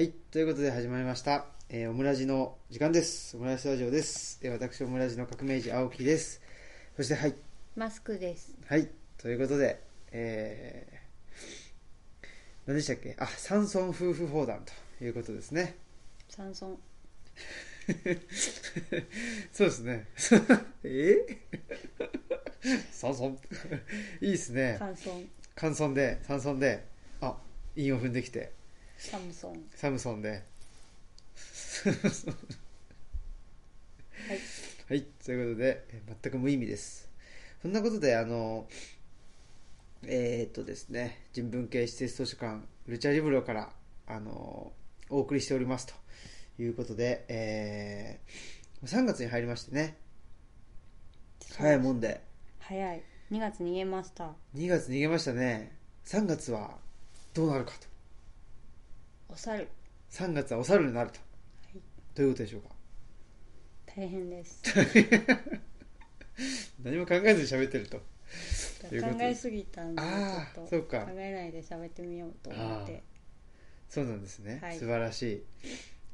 はい、ということで始まりました、えーオムラジの時間です。オムラジスタジオです。えー私、オムラジの革命児、青木です。そして、はい、マスクです。はい、ということで、えー、何でしたっけ？あ、山村夫婦砲弾ということですね。サンソン。そうですね。え？山村 いいですね。カンソ村で、山村で、あ、韻を踏んできて、サムソン。サムソンで。はい。はい、ということで、えー全く無意味です。そんなことで、あの、えーっとですね、人文系施設図書館、ルチャリブロから、あの、お送りしておりますということで、えー、3月に入りましてね、早いもんで、早い。2月逃げました。2月逃げましたね。3月はどうなるかと。お猿。3月はお猿になると。はい。どういうことでしょうか？大変です。何も考えずに喋ってると。考えすぎたんで、ちあーょっとそうか考えないで喋ってみようと思って。そうなんですね、はい素晴らしい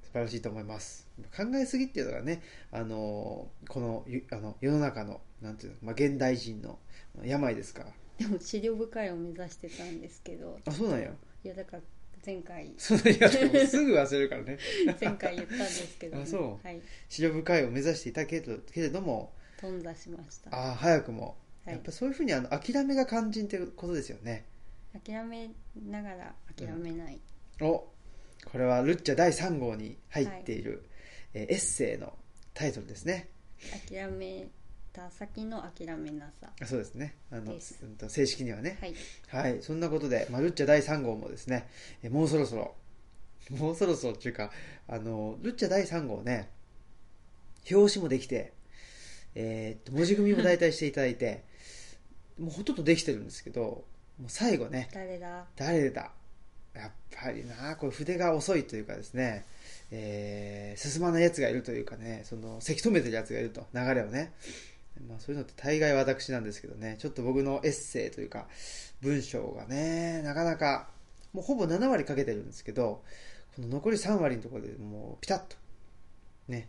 素晴らしいと思います考えすぎっていうのがねあのこのゆあの世の中のなんていうの、まあ、現代人の病ですからでも、資料深いを目指してたんですけど、あそうなんやいや、だから、前回、すぐ忘れるからね。前回言ったんですけど、あそう。はい。資料深いを目指していたけどけれども頓挫しました。ああ早くも、はい。やっぱそういうふうにあの諦めが肝心ってことですよね。諦めながら諦めない。おこれはルッチャ第3号に入っている、えーエッセイのタイトルですね。諦めた先の諦めなさ。あそうですね。あのです。うんと正式にはね。はい。はい、そんなことで、まあ、ルッチャ第3号もですね、えもうそろそろ、もうそろそろっていうか、あの、ルッチャ第3号ね、表紙もできて、えーっと、文字組みも大体していただいて、もうほとんどできてるんですけど、もう最後ね、誰だ？誰だ？やっぱりな、これ筆が遅いというかですね、えー進まないやつがいるというかね、その、せき止めてるやつがいると、流れをね。まあそういうのって大概私なんですけどね、ちょっと僕のエッセイというか、文章がね、なかなか、もうほぼ7割かけてるんですけど、この残り3割のところでもうピタッと、ね、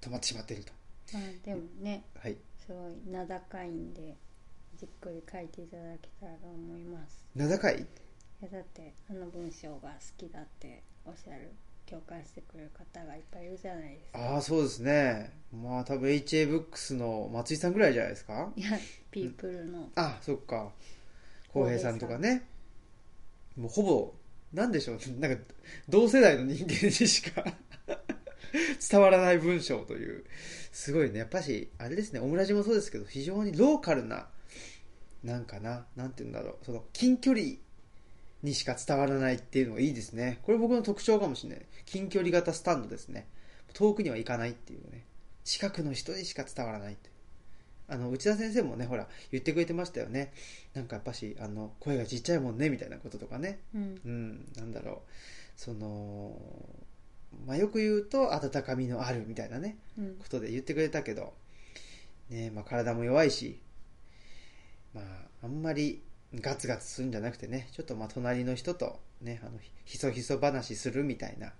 止まってしまっていると。まあでもねはい。すごい名高いんでじっくり書いていただけたらと思います名高いいやだってあの文章が好きだっておっしゃる共感してくれる方がいっぱいいるじゃないですか。ああ、そうですね。まあ多分 HA ブックスの松井さんぐらいじゃないですか？いやピープルのあそっか。浩平さんとかね。もうほぼなんでしょう？なんか同世代の人間にしか 伝わらない文章という。すごいね。やっぱしあれですね。オムラジもそうですけど非常にローカルななんかななんて言うんだろう。その近距離にしか伝わらないっていうのがいいですね。これ僕の特徴かもしれない。近距離型スタンドですね。遠くには行かないっていうね。近くの人にしか伝わらないってあの内田先生もねほら言ってくれてましたよね。なんかやっぱしあの声がちっちゃいもんねみたいなこととかね。うん。うんなんだろう。そのまあよく言うと温かみのあるみたいなねうん。ことで言ってくれたけど。ねまあ体も弱いし。まああんまりガツガツするんじゃなくてねちょっとまあ隣の人とねあのひひそひそ話するみたいな、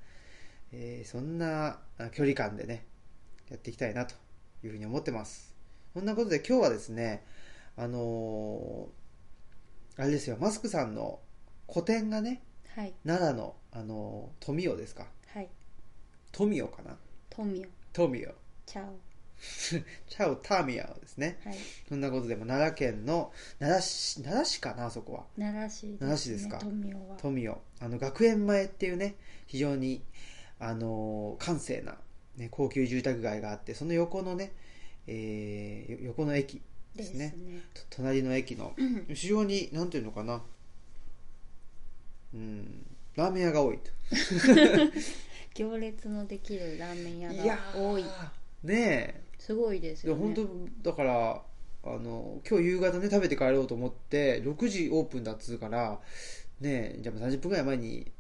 えーそんなあ距離感でねやっていきたいなというふうに思ってます。そんなことで今日はですねあのーあれですよマスクさんの個展がねはい。奈良の、あのー富雄ですか？はい。富雄かな？富雄。富雄。チャオ チャオタミヤですね。はい。そんなことでも奈良県の奈良市奈良市かなあそこは。奈良市です、ね、奈良市ですか？富雄は。富雄。あの学園前っていうね非常にあのー閑静な、ね、高級住宅街があってその横のね、えーよ横の駅でですすね。ねと隣の駅の 非常になんていうのかな。うんラーメン屋が多いと。行列のできるラーメン屋が多い。ーねすごいですえよね。本当だからあの今日夕方ね食べて帰ろうと思って6時オープンだっつうからねえじゃあ30分ぐらい前に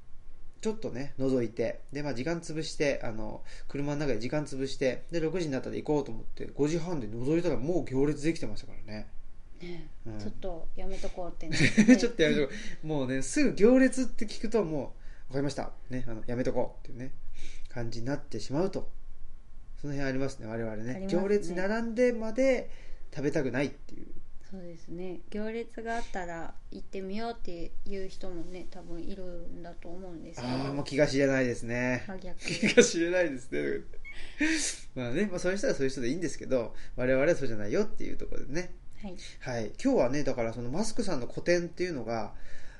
ちょっとね覗いてで、まあ、時間潰してあの車の中で時間潰してで6時になったら行こうと思って5時半で覗いたらもう行列できてましたからね。ねうん。ちょっとやめとこうってね ちょっとやめとこう。もうねすぐ行列って聞くともかりました、ね、あのやめとこうっていうね感じになってしまうとその辺ありますね我々ね。ね。行列に並んでまで食べたくないっていう。そうですね。行列があったら行ってみようっていう人もね多分いるんだと思うんですけどああもう気が知れないですね。気が知れないですね。まあね、まあ、そういう人はそういう人でいいんですけど我々はそうじゃないよっていうところでね。はい。はい、今日はねだからそのマスクさんの個展っていうのが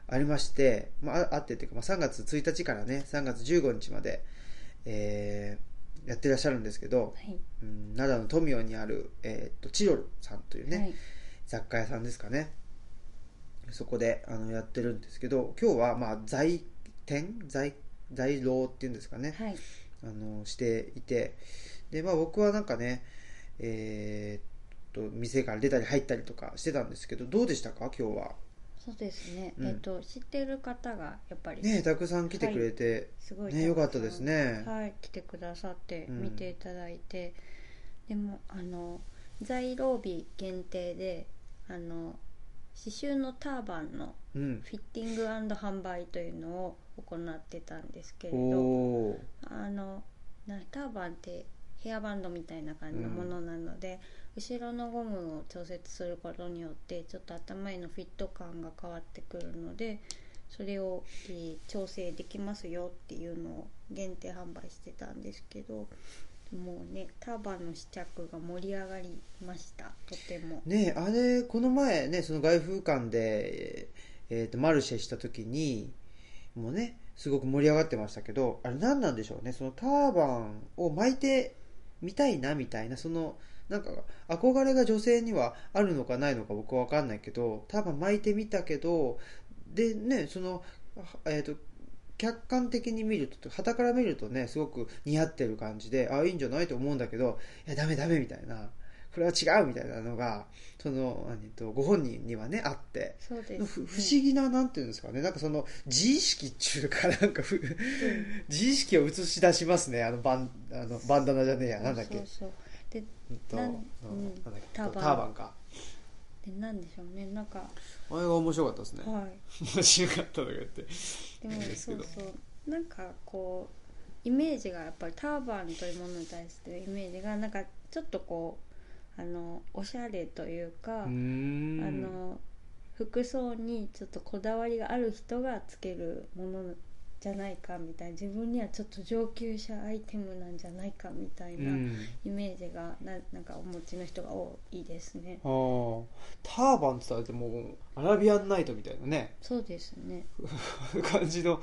ありまして、まあ、ああってっていうか、まあ、3月1日からね3月15日まで、えーやってらっしゃるんですけど、はい。うん、奈良の富雄にある、えー、とチロルさんというね、はい。雑貨屋さんですかね。そこであのやってるんですけど今日はまあ在店在在廊っていうんですかね、はい。あのしていてで、まあ、僕はなんかねえーっと店から出たり入ったりとかしてたんですけどどうでしたか？今日はそうですね、うん。えっと知ってる方がやっぱりねたくさん来てくれて、すごいね良かったですね。はい来てくださってうん。見ていただいて、でもあの在廊日限定であの刺繍のターバンのうん。フィッティング販売というのを行ってたんですけれどおおあのなターバンってヘアバンドみたいな感じのものなので、後ろのゴムを調節することによってちょっと頭へのフィット感が変わってくるのでそれを、えー調整できますよっていうのを限定販売してたんですけどもうねターバンの試着が盛り上がりました。とても。ねあれこの前ねその外風館で、えー、とマルシェした時にもうねすごく盛り上がってましたけどあれ何なんでしょうね？そのターバンを巻いて見たいなみたいなそのなんか憧れが女性にはあるのかないのか僕は分かんないけど多分巻いてみたけどでねそのえっ、と客観的に見ると傍から見るとねすごく似合ってる感じであいいんじゃないと思うんだけどいやダメダメみたいな。これは違うみたいなのがその何とご本人にはねあって。そうです、ふ不思議ななんていうんですかね。なんかその自意識っていうかなんかふ自意識を映し出しますね。あのバンあのバンダナじゃねえや。なんだっけ。そうそうでうんとなんうん。うん。なんだっけ。ターバンか。でなんでしょうね。なんか。あれが面白かったですね。はい。面白かったとか言って。でもいいですけど。そうそう。なんかこうイメージがやっぱりターバンというものに対してイメージがなんかちょっとこうあのおしゃれというか、あの服装にちょっとこだわりがある人がつけるものじゃないかみたいな自分にはちょっと上級者アイテムなんじゃないかみたいうなん。イメージがななんかお持ちの人が多いですね。あーターバンって言ったらもうアラビアンナイトみたいなね。そうですね。感じの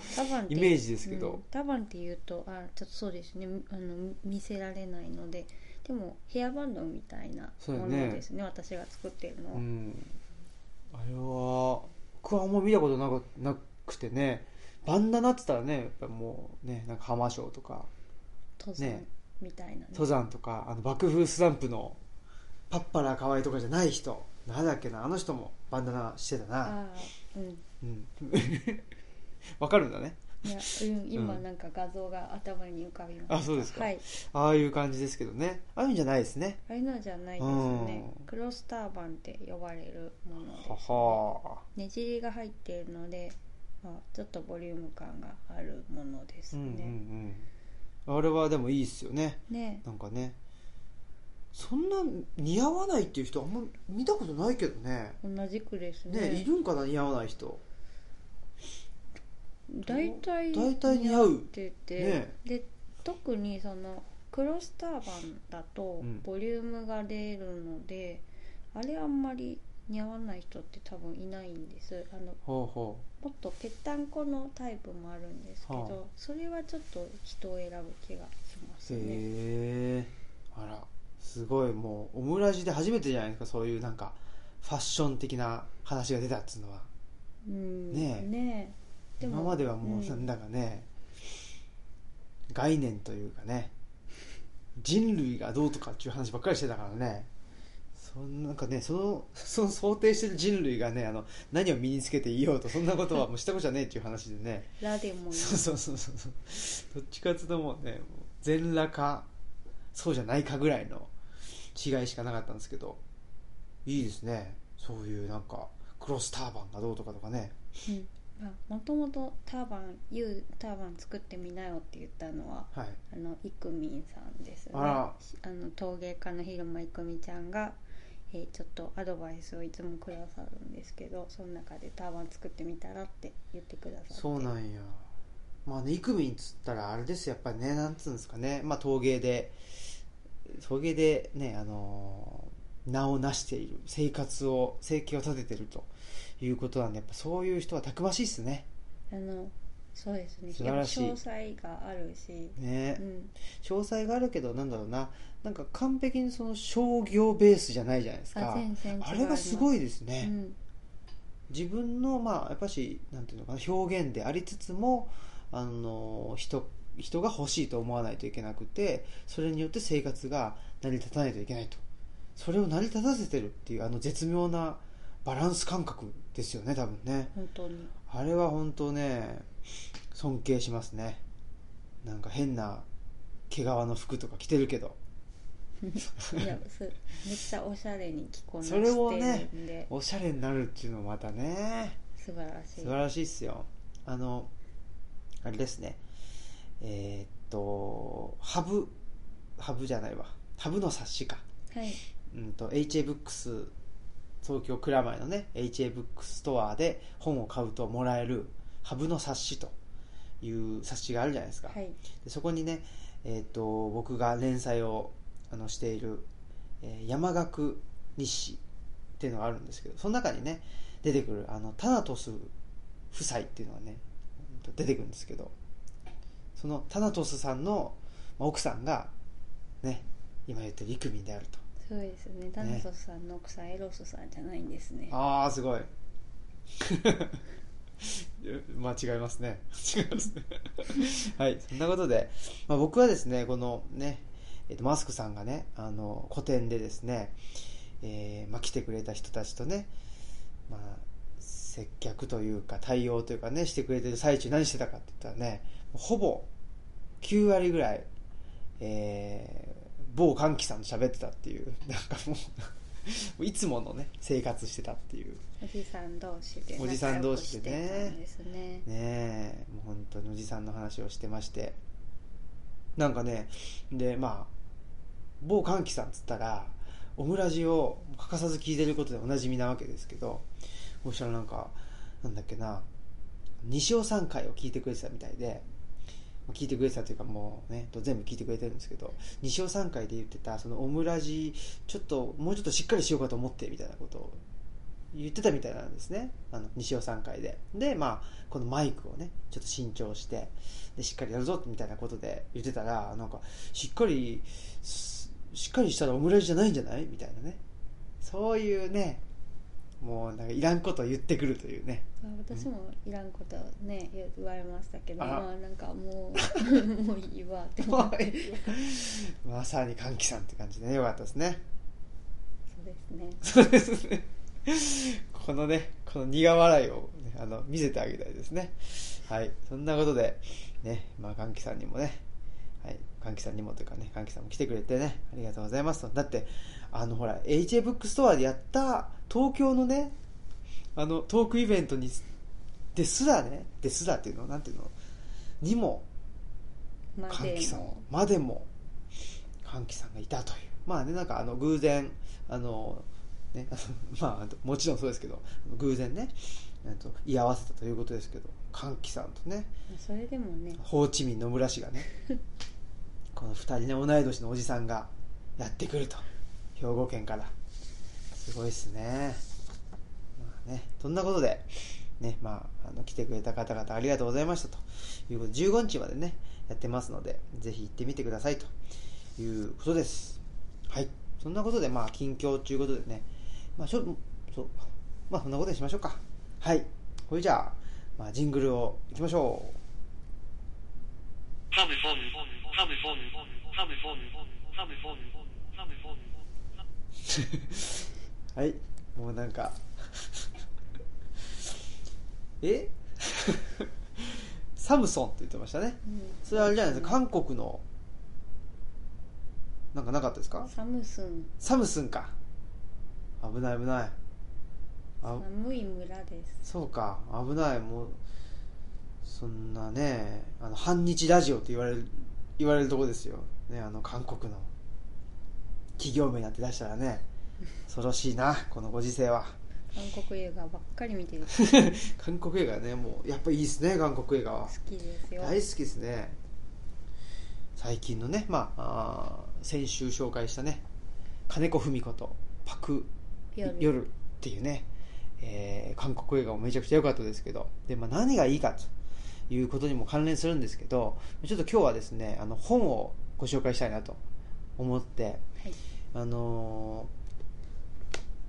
イメージですけどうんタバンっていうとあちょっとそうですねあの見せられないのででもヘアバンドみたいなものですね私が作っているのは、うん。あれは僕はあんま見たことなくなくてね。バンダナって言ったらねやっぱりもうねなんか浜章とか。登山ね。みたいなね。登山とかあの爆風スランプのパッパラ河合とかじゃない人。なんだっけなあの人もバンダナしてたな。うん。うん。わかるんだねいや、うん、今うん。なんか画像が頭に浮かびましたあそうですか。はい。ああいう感じですけどね。ああいうんじゃないですね。ああいうのじゃないですね。うん。クロスターバンって呼ばれるものです、はね、はねじりが入っているので、まあ、ちょっとボリューム感があるものですうんうんね、うん。あれはでもいいっすよね。ね。なんかね。そんな似合わないっていう人あんま見たことないけどね。同じくですね。ねいるんかな似合わない人大体大体似合う。ってて、ね。で特にそのクロスターバンだとうん。ボリュームが出るので、あれあんまり似合わない人って多分いないんです。あのもっとぺったんこのタイプもあるんですけど、はあ。それはちょっと人を選ぶ気がしますうへねえ。あら。すごい。もうオムラジで初めてじゃないですかそういうなんかファッション的な話が出たっつうのは。うん。ねえ。ねえ今まではもううんなんだかね、概念というかね人類がどうとかっていう話ばっかりしてたからねそんなんかねそのその想定してる人類がねあの何を身につけていようとそんなことはもうしたことじゃねえっていう話でね。ラでそうそうそうそうそう。どっちかっていうともうね全裸かそうじゃないかぐらいの違いしかなかったんですけどいいですね。そういうなんかクロスターバンがどうとかとかね。うんもともとターバン「ユーターバン作ってみなよ」って言ったのははい。あのイクミンさんですね。あの陶芸家の広間いくみちゃんが、えーちょっとアドバイスをいつもくださるんですけどその中でターバン作ってみたらって言ってくださって。そうなんや。まあねイクミンっつったらあれですよ。やっぱりねなんつうんですかね。まあ陶芸で陶芸でねあのー名を成している生活を生計を立ててるということなんでやっぱそういう人はたくましいっすね。あのそうですね。素晴らしい。詳細があるし、ね、うん、詳細があるけどなんだろうな。なんか完璧にその商業ベースじゃないじゃないですあかあれがすごいですね、うん。自分のまあやっぱしなんていうのかな表現でありつつもあの人人が欲しいと思わないといけなくてそれによって生活が成り立たないといけないと。それを成り立たせてるっていうあの絶妙なバランス感覚ですよね多分ね。本当に。あれは本当ね尊敬しますね。なんか変な毛皮の服とか着てるけど。いやすめっちゃおしゃれに着こなしそれをてねおしゃれになるっていうのもまたね。素晴らしい。素晴らしいっすよ。あのあれですね。えーっとハブハブじゃないわ。ハブの冊子か。はい。うんと HA ブックス東京蔵前のね HA ブックストアで本を買うともらえるハブの冊子という冊子があるじゃないですか、はい。でそこにね、えーっと僕が連載をあのしている、えー山岳日誌っていうのがあるんですけどその中にね出てくるあのタナトス夫妻っていうのがね出てくるんですけどそのタナトスさんのまあ奥さんがね今言ってるイクミンであるとそうですね。ダナソスさんの奥さん、エロスさんじゃないんですね。ああすごい。間違いますね。違いますね。はい。そんなことで、まあ、僕はですねこのね、えっとマスクさんがねあの個展でですね、えーまあ、来てくれた人たちとね、まあ、接客というか対応というかねしてくれてる最中何してたかって言ったらねほぼ9割ぐらい、えー某歓喜さんと喋ってたっていう。なんかもう いつものね生活してたっていう。おじさん同士でおじさん同士でね。ねねえもう本当におじさんの話をしてまして。なんかねでまあ某歓喜さんっつったらオムラジを欠かさず聞いてることでおなじみなわけですけどそしたらなんかなんだっけな西尾さん回を聞いてくれてたみたいで聞いてくれてたというかもうね全部聞いてくれてるんですけど西尾さん回で言ってたそのオムラジちょっともうちょっとしっかりしようかと思ってみたいなことを言ってたみたいなんですね。あの西尾さん会で。でまあこのマイクをねちょっと新調してでしっかりやるぞみたいなことで言ってたらなんかしっかりししっかりしたらオムライスじゃないんじゃない？みたいなね。そういうねもうなんかいらんことを言ってくるというねまあ私もいらんことね言われましたけどあらまあなんかもう もういいわって思って まさに歓喜さんって感じでねよかったですねそうですねそうですね。このね、この苦笑いを、ね、あの見せてあげたいですね。はい。そんなことで、ね、まあ、歓喜さんにもね、はい、歓喜さんにもというかね、歓喜さんも来てくれてね、ありがとうございますと。だって、あの、ほら、HA ブックストアでやった東京のね、あの、トークイベントに、ですらね、ですらっていうの、なんていうの、にも、歓喜さんもまでも歓喜さんがいたという。まあねなんかあの偶然あのね まあもちろんそうですけど偶然ねえっと居合わせたということですけど歓喜さんとねそれでもね。ホーチミン野村氏がね この2人ね同い年のおじさんがやってくると兵庫県から。すごいですね。まあねそんなことでねまああの来てくれた方々ありがとうございましたということで15日までねやってますのでぜひ行ってみてくださいということです。はい。そんなことでまあ近況ということでねまあしょそうまあそんなことにしましょうか。はい。これじゃあ、まあ、ジングルをいきましょう。Coming for me, coming for me, coming for me, coming for me, coming for me. はいもうなんか。え？サムソンって言ってましたね。うん。それはあれじゃないですか？韓国の。なんかなかったですか？サムスン。サムスンか。危ない危ない。あ。寒い村です。そうか。危ない。もう。そんなねあの反日ラジオって言われる言われるとこですよ、ね、あの韓国の企業名なんて出したらね恐ろしいなこのご時世は。韓国映画ばっかり見てる。好 韓国映画ねもうやっぱいいですね韓国映画は。きですよ。大好きですね。最近のねまああー先週紹介したね金子文子とパク夜。夜っていうね、えー韓国映画もめちゃくちゃ良かったですけどで、まあ、何がいいかということにも関連するんですけどちょっと今日はですねあの本をご紹介したいなと思ってはいあのー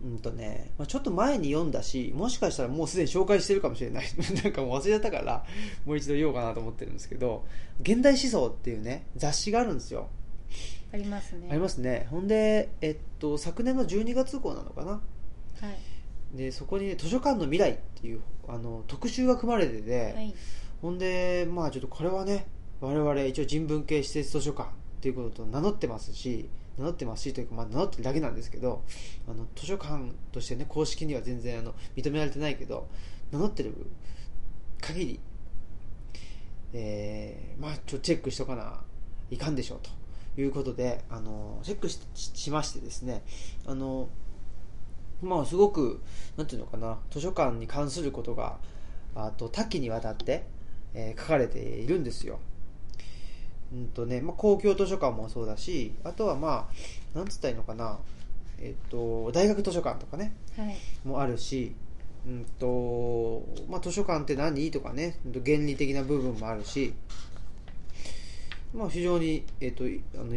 うんとね、まあ、ちょっと前に読んだしもしかしたらもうすでに紹介してるかもしれない。なんかもう忘れちゃったからもう一度言おうかなと思ってるんですけど「現代思想」っていうね雑誌があるんですよ。ありますね。ありますね。ほんで、えっと、昨年の12月号なのかな？はい。でそこに、ね「図書館の未来」っていうあの特集が組まれてて、はい。ほんでまあちょっとこれはね我々一応人文系施設図書館っていうことと名乗ってますし名乗ってますしというか、まあ、名乗ってるだけなんですけどあの図書館としてね公式には全然あの認められてないけど名乗ってる限りえーまあちょチェックしとかないかんでしょうということであのチェックししましてですねあのまあすごくなんていうのかな図書館に関することがあと多岐にわたって、えー書かれているんですよ。うんとねまあ、公共図書館もそうだしあとはまあなんつったらいいのかな、えっと大学図書館とかねはい。もあるし、うんとまあ、図書館って何？とかね原理的な部分もあるし、まあ、非常に、えっといあのな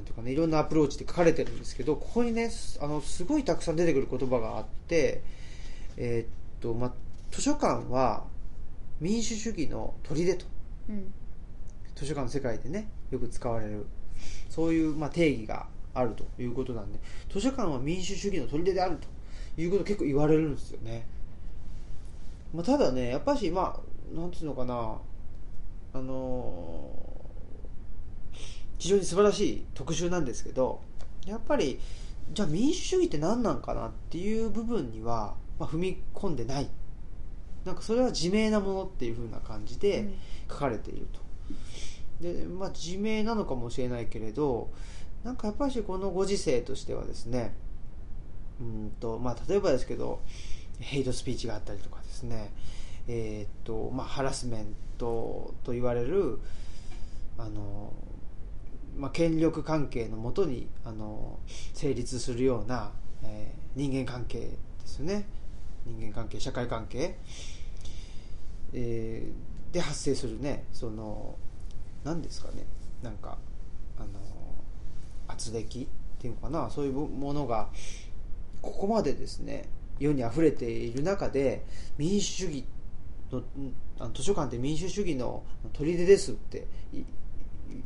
んていうかね、いろんなアプローチで書かれてるんですけどここにねすあのすごいたくさん出てくる言葉があって、えっとまあ、図書館は民主主義の砦と。うん図書館の世界でねよく使われるそういう、まあ、定義があるということなんで図書館は民主主義の砦であるということを結構言われるんですよね、まあ、ただねやっぱしまあなんていうのかなあのー非常に素晴らしい特集なんですけどやっぱりじゃあ民主主義って何なんかなっていう部分には、まあ、踏み込んでない。なんかそれは自明なものっていう風な感じで、うん。書かれているとで、まあ、自明なのかもしれないけれどなんかやっぱりこのご時世としてはですねうんと、まあ、例えばですけどヘイトスピーチがあったりとかですねえーっとまあ、ハラスメントと言われるあの、まあ、権力関係のもとにあの成立するような、えー人間関係ですよね。人間関係社会関係。えーで発生するねその何ですかね。なんかあの圧力っていうのかな。そういうものがここまでですね世に溢れている中で民主主義のあの図書館って民主主義の砦ですって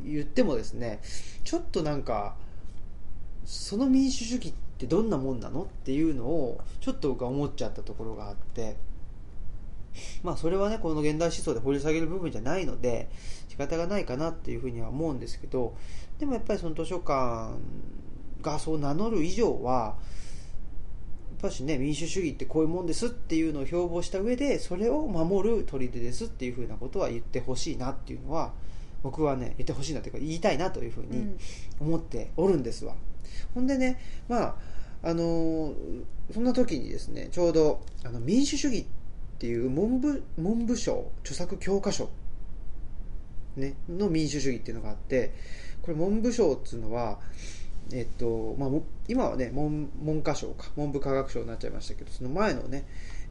言ってもですねちょっとなんかその民主主義ってどんなもんなのっていうのをちょっと僕は思っちゃったところがあってまあそれはねこの現代思想で掘り下げる部分じゃないので仕方がないかなっていうふうには思うんですけどでもやっぱりその図書館がそう名乗る以上はやっぱしね民主主義ってこういうもんですっていうのを標榜した上でそれを守る砦ですっていうふうなことは言ってほしいなっていうのは僕はね言ってほしいなというか言いたいなというふうにうん。思っておるんですわ、ほんでねまああのーそんな時にですねちょうどあの民主主義っていう文部文部省著作教科書、ね、の民主主義っていうのがあってこれ文部省っていうのはえっとまあ、も今はね文文科省か文部科学省になっちゃいましたけどその前のね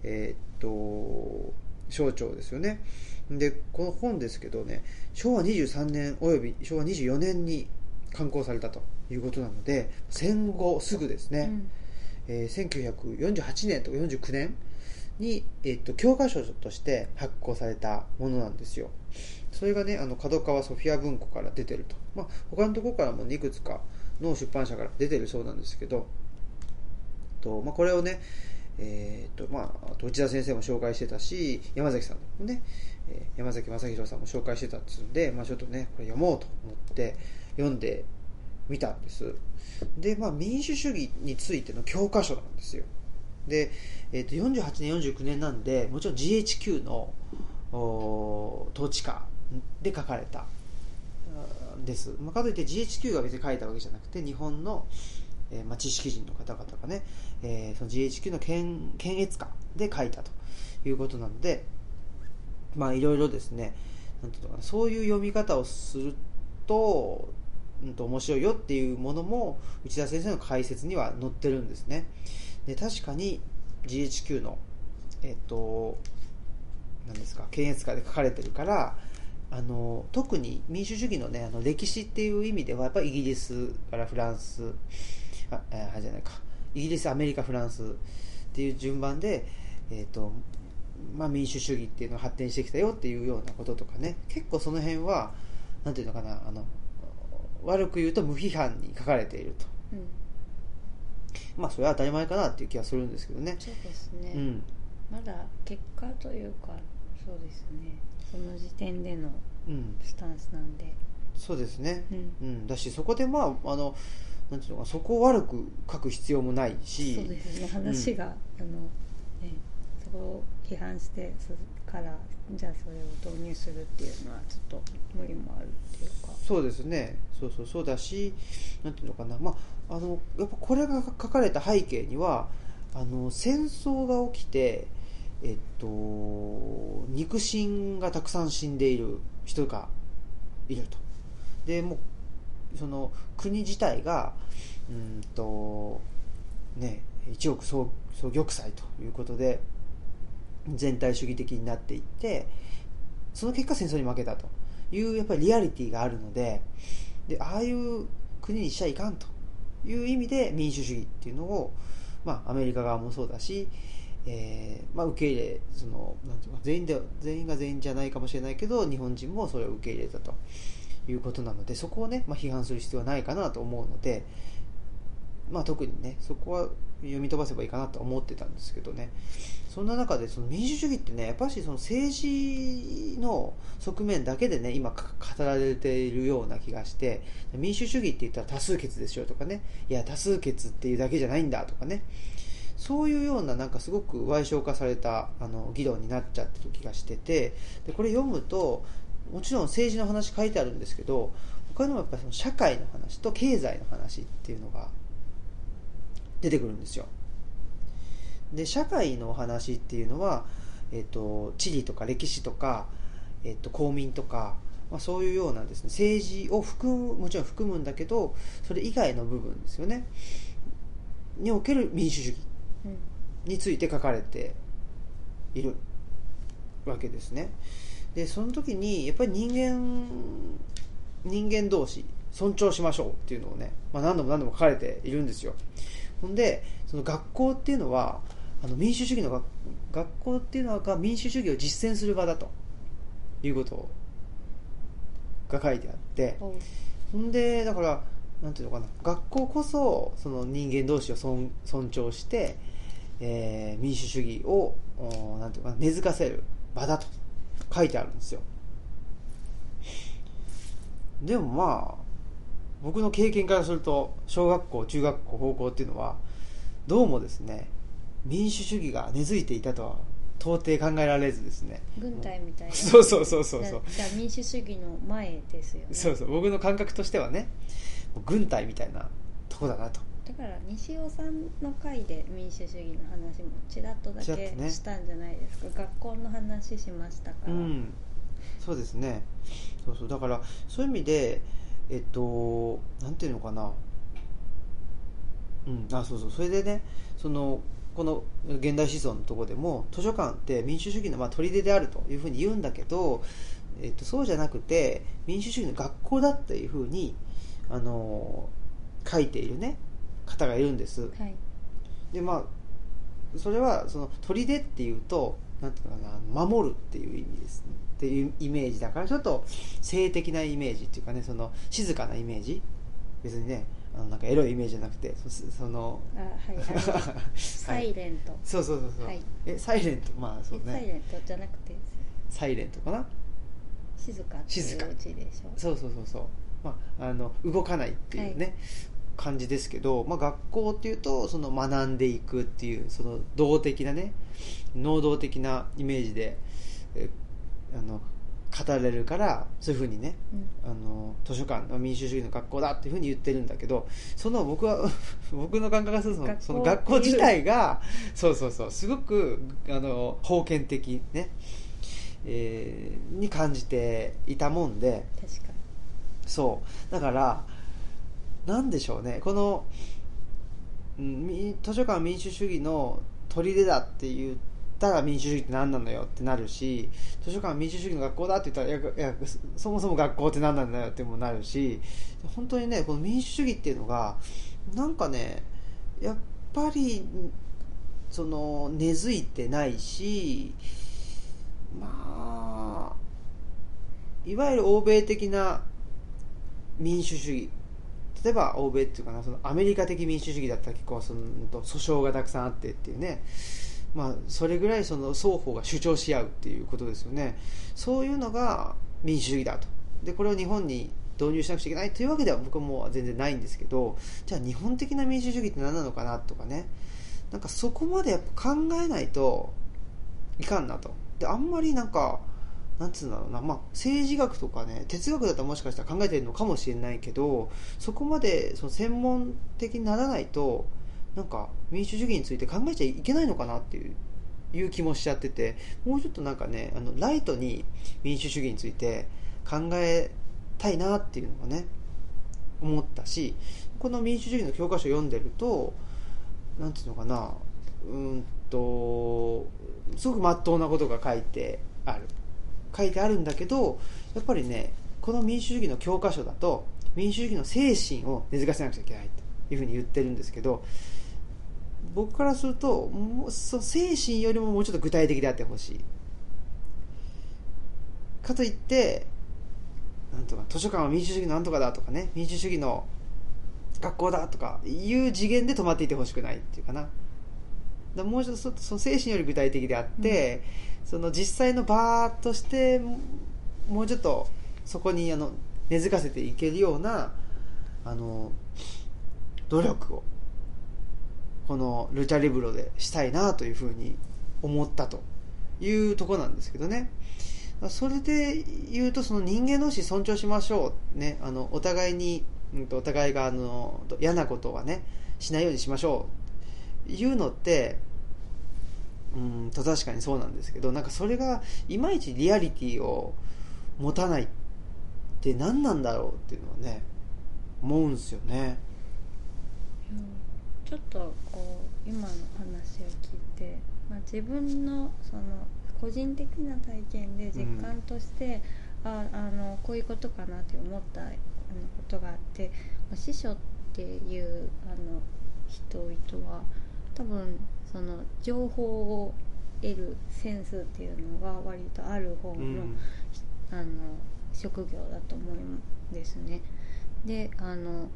えっと省庁ですよね。でこの本ですけどね昭和23年および昭和24年に刊行されたということなので戦後すぐですね、うん。えー1948年とか49年に、えっと教科書として発行されたものなんですよ。それがねあの角川ソフィア文庫から出てると、まあ、他のところからもいくつかの出版社から出てるそうなんですけど。と、まあ、これをねえーとまあ、内田先生も紹介してたし山崎さんもね、えー山崎正弘さんも紹介してたっつうんで、まあ、ちょっとねこれ読もうと思って読んでみたんです。で、まあ、民主主義についての教科書なんですよ。で、えー、と48年49年なんでもちろん GHQ のお統治下で書かれたです、まあ、かといって GHQ が別に書いたわけじゃなくて日本の、えーまあ、知識人の方々がね、えーその GHQ の検検閲下で書いたということなのでまあいろいろですねなんていうのかなそういう読み方をすると,、うん、と面白いよっていうものも内田先生の解説には載ってるんですね。で確かに GHQ のえっと何ですか検閲下で書かれてるからあの特に民主主義の,、ね、あの歴史っていう意味ではやっぱりイギリスからフランスあえーじゃないか。イギリスアメリカフランスっていう順番で、えーとまあ、民主主義っていうのが発展してきたよっていうようなこととかね。結構その辺はなんていうのかなあの悪く言うと無批判に書かれていると。うん。まあそれは当たり前かなっていう気がするんですけどね。そうですね、うん。まだ結果というかそうですね。その時点でのうん。スタンスなんで。そうですね。うん。うん、だしそこでまああのなんていうのかなそこを悪く書く必要もないし。そうですね。話が、あのねそこを批判してそからじゃあそれを導入するっていうのはちょっと無理もあるっていうか。そうですね。そうそう。そうだしなんていうのかな。まああのやっぱこれが書かれた背景にはあの戦争が起きてえっと肉親がたくさん死んでいる人がいると。でもうその国自体がうんとね一億総総玉砕ということで全体主義的になっていってその結果戦争に負けたと。いうやっぱりリアリティがあるのででああいう国にしちゃいかんと。いう意味で民主主義っていうのを、まあ、アメリカ側もそうだし、えーまあ、受け入れそのなんていうか全員で全員が全員じゃないかもしれないけど日本人もそれを受け入れたと。いうことなのでそこをね、まあ、批判する必要はないかなと思うので、まあ、特にねそこは読み飛ばせばいいかなと思ってたんですけどね。そんな中でその民主主義ってねやっぱしその政治の側面だけでね今語られているような気がして民主主義って言ったら多数決ですよとかねいや多数決っていうだけじゃないんだとかねそういうようななんかすごく歪小化されたあの議論になっちゃってる気がしててでこれ読むともちろん政治の話書いてあるんですけど他にもやっぱりその社会の話と経済の話っていうのが出てくるんですよ。で社会のお話っていうのは、えっと地理とか歴史とか、えっと公民とか、まあ、そういうようなですね。政治を含むもちろん含むんだけどそれ以外の部分ですよね。における民主主義について書かれているわけですね。でその時にやっぱり人間人間同士尊重しましょうっていうのをね、まあ、何度も何度も書かれているんですよ。ほんでその学校っていうのはあの民主主義の学学校っていうのが民主主義を実践する場だと。いうことが書いてあって。ほんでだからなんていうのかな。学校こそその人間同士を尊尊重して、えー民主主義をおなんていうかな。根付かせる場だと。書いてあるんですよ。でもまあ僕の経験からすると小学校中学校高校っていうのはどうもですね民主主義が根付いていたとは到底考えられずですね。軍隊みたいな。そうそうそうそうそう。じゃあ民主主義の前ですよね。そうそう。僕の感覚としてはね軍隊みたいなとこだなと。だから西尾さんの回で民主主義の話もちらっとだけしたんじゃないですか、学校の話しましたから、うん。そうですね。そうそう。だからそういう意味でえっとなんていうのかな。うん。あそうそう。それでねそのこの現代思想のところでも図書館って民主主義のまあ砦であるというふうに言うんだけど、えっと、そうじゃなくて民主主義の学校だっていうふうにあの書いているね方がいるんです。はい。でまあそれはその砦っていうとなんていうのかな守るっていう意味です、ね、っていうイメージだからちょっと性的なイメージっていうかねその静かなイメージ。別にねあのなんかエロいイメージじゃなくてそそのあはいあの サイレント、そうそうそうそう、はい。えサイレント？まあそうえサイねレントじゃなくてサイレントかな？静かっていう静か字でしょ。そうそうそうそう。まああの動かないっていうね、感じですけど、まあ、学校っていうとその学んでいくっていうその動的なね能動的なイメージでえあの語られるからそういうふうにねうん。あの図書館は民主主義の学校だっていうふうに言ってるんだけどその僕は 僕の感覚がするとその学校。その学校自体がそうそうそうすごくあの封建的ね、えーに感じていたもんで確かに。そう。だからなんでしょうねこの図書館は民主主義の砦だって言ったら民主主義って何なのよってなるし図書館は民主主義の学校だって言ったらいやいやそもそも学校って何なんだよってもなるし本当にねこの民主主義っていうのがなんかねやっぱりその根付いてないしまあいわゆる欧米的な民主主義例えば欧米っていうかなそのアメリカ的民主主義だったら結構その訴訟がたくさんあってっていうね。まあそれぐらいその双方が主張し合うっていうことですよね。そういうのが民主主義だと。でこれを日本に導入しなくちゃいけないというわけでは僕はもう全然ないんですけどじゃあ日本的な民主主義って何なのかなとかね。なんかそこまでやっぱ考えないといかんなと。であんまりなんかなんつうんだろうな、まあ、政治学とかね哲学だったらもしかしたら考えてるのかもしれないけどそこまでその専門的にならないとなんか民主主義について考えちゃいけないのかなっていういう気もしちゃっててもうちょっとなんかねあのライトに民主主義について考えたいなっていうのがね思ったしこの民主主義の教科書を読んでるとなんていうのかなうんとすごく真っ当なことが書いてある。書いてあるんだけどやっぱりねこの民主主義の教科書だと民主主義の精神を根付かせなくちゃいけないというふうに言ってるんですけど僕からするともうその精神よりももうちょっと具体的であってほしい。かといってなんとか図書館は民主主義のなんとかだとかね民主主義の学校だとかいう次元で止まっていてほしくないっていうかな。だもうちょっとそその精神より具体的であって、その実際の場としてもうちょっとそこにあの根付かせていけるようなあの努力をこのルチャリブロでしたいなというふうに思ったというとこなんですけどね。それで言うとその人間同士尊重しましょう、ね、あのお互いに、お互いがあの嫌なことはねしないようにしましょう。いうのってうんと確かにそうなんですけどなんかそれがいまいちリアリティを持たないって何なんだろうっていうのはね思うんですよね。ちょっとこう今の話を聞いて、まあ、自分のその個人的な体験で実感として、ああのこういうことかなって思ったことがあって、まあ、師匠っていうあの人々は多分その情報を得るセンスっていうのが割とある方の,、うんあの職業だと思うんですね。であの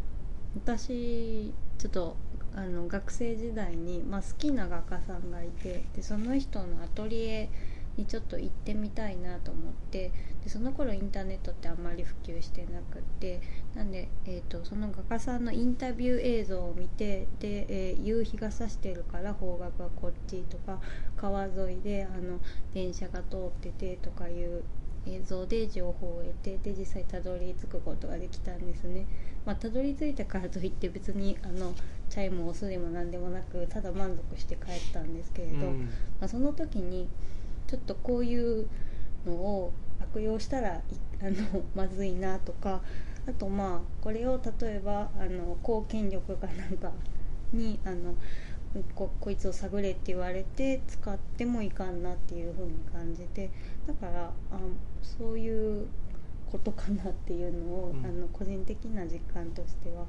私ちょっとあの学生時代に、まあ、好きな画家さんがいてでその人のアトリエにちょっと行ってみたいなと思ってでその頃インターネットってあんまり普及してなくってなんで、えー、とその画家さんのインタビュー映像を見てで、えー夕日が差してるから方角はこっちとか川沿いであの電車が通っててとかいう映像で情報を得てで実際たどり着くことができたんですね。まあ、たどり着いたからといって別にあのチャイムを押すでも何でもなくただ満足して帰ったんですけれど、うん。まあ、その時にちょっとこういうのを悪用したらいあのまずいなとかあとまあこれを例えばあの公権力かなんかにあのここいつを探れって言われて使ってもいかんなっていう風に感じてだからあそういうことかなっていうのを、うん。あの個人的な実感としては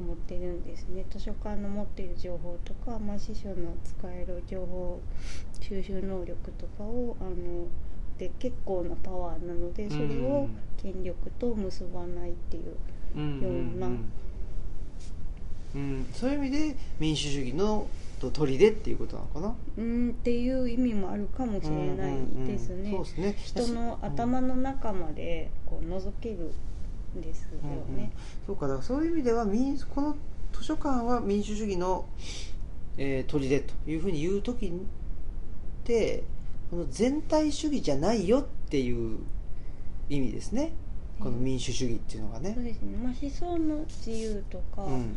思ってるんですね。図書館の持っている情報とか、まあ、司書の使える情報収集能力とかをあので結構なパワーなのでそれを権力と結ばないっていううんようなうん、そういう意味で民主主義のと砦っていうことなのかな？うんっていう意味もあるかもしれないですね。うんうんうんそうですね。人の頭の中までこう覗けるんですようんうん。ね。そうかだからそういう意味では民この図書館は民主主義の、えー、砦というふうに言う時ってこの全体主義じゃないよっていう意味ですね。この民主主義っていうのがね。そうですね、まあ、思想の自由とか、うん。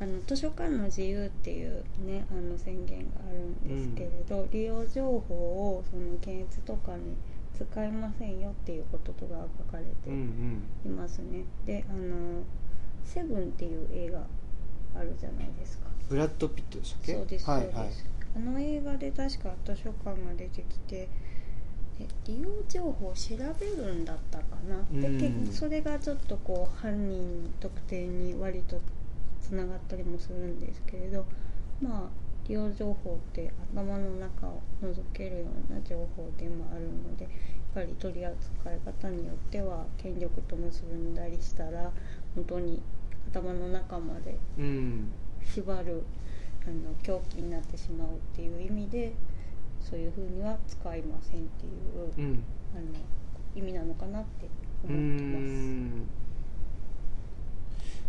あの図書館の自由っていうねあの宣言があるんですけれど、利用情報をその検閲とかに使いませんよっていうこととかが書かれてうんうん。いますね、であの「セブンっていう映画あるじゃないですか。ブラッド・ピットでしたっけ？そうですそうです、はいはいあの映画で確か図書館が出てきてで利用情報を調べるんだったかな、でうん。結それがちょっとこう犯人特定に割とつながったりもするんですけれどまあ利用情報って頭の中を覗けるような情報でもあるのでやっぱり取り扱い方によっては権力と結んだりしたら本当に頭の中までうん縛るあの狂気になってしまうっていう意味でそういうふうには使いませんっていう、うん。あの意味なのかなって思ってます。ん。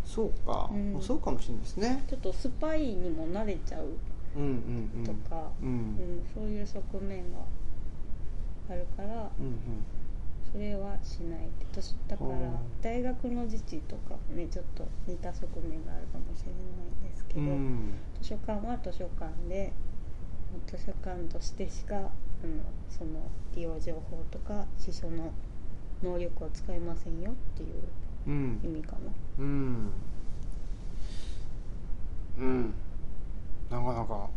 そうか、うん。そうかもしれないですね。ちょっとスパイにも慣れちゃうとか、うん。うんそういう側面があるからうんそれはしないって。としだからはあ大学の自治とかねちょっと似た側面があるかもしれないんですけど、うん。うん図書館は図書館で図書館としてしかあのその利用情報とか司書の能力を使いませんよっていううん意味かな。うん。うんなかなか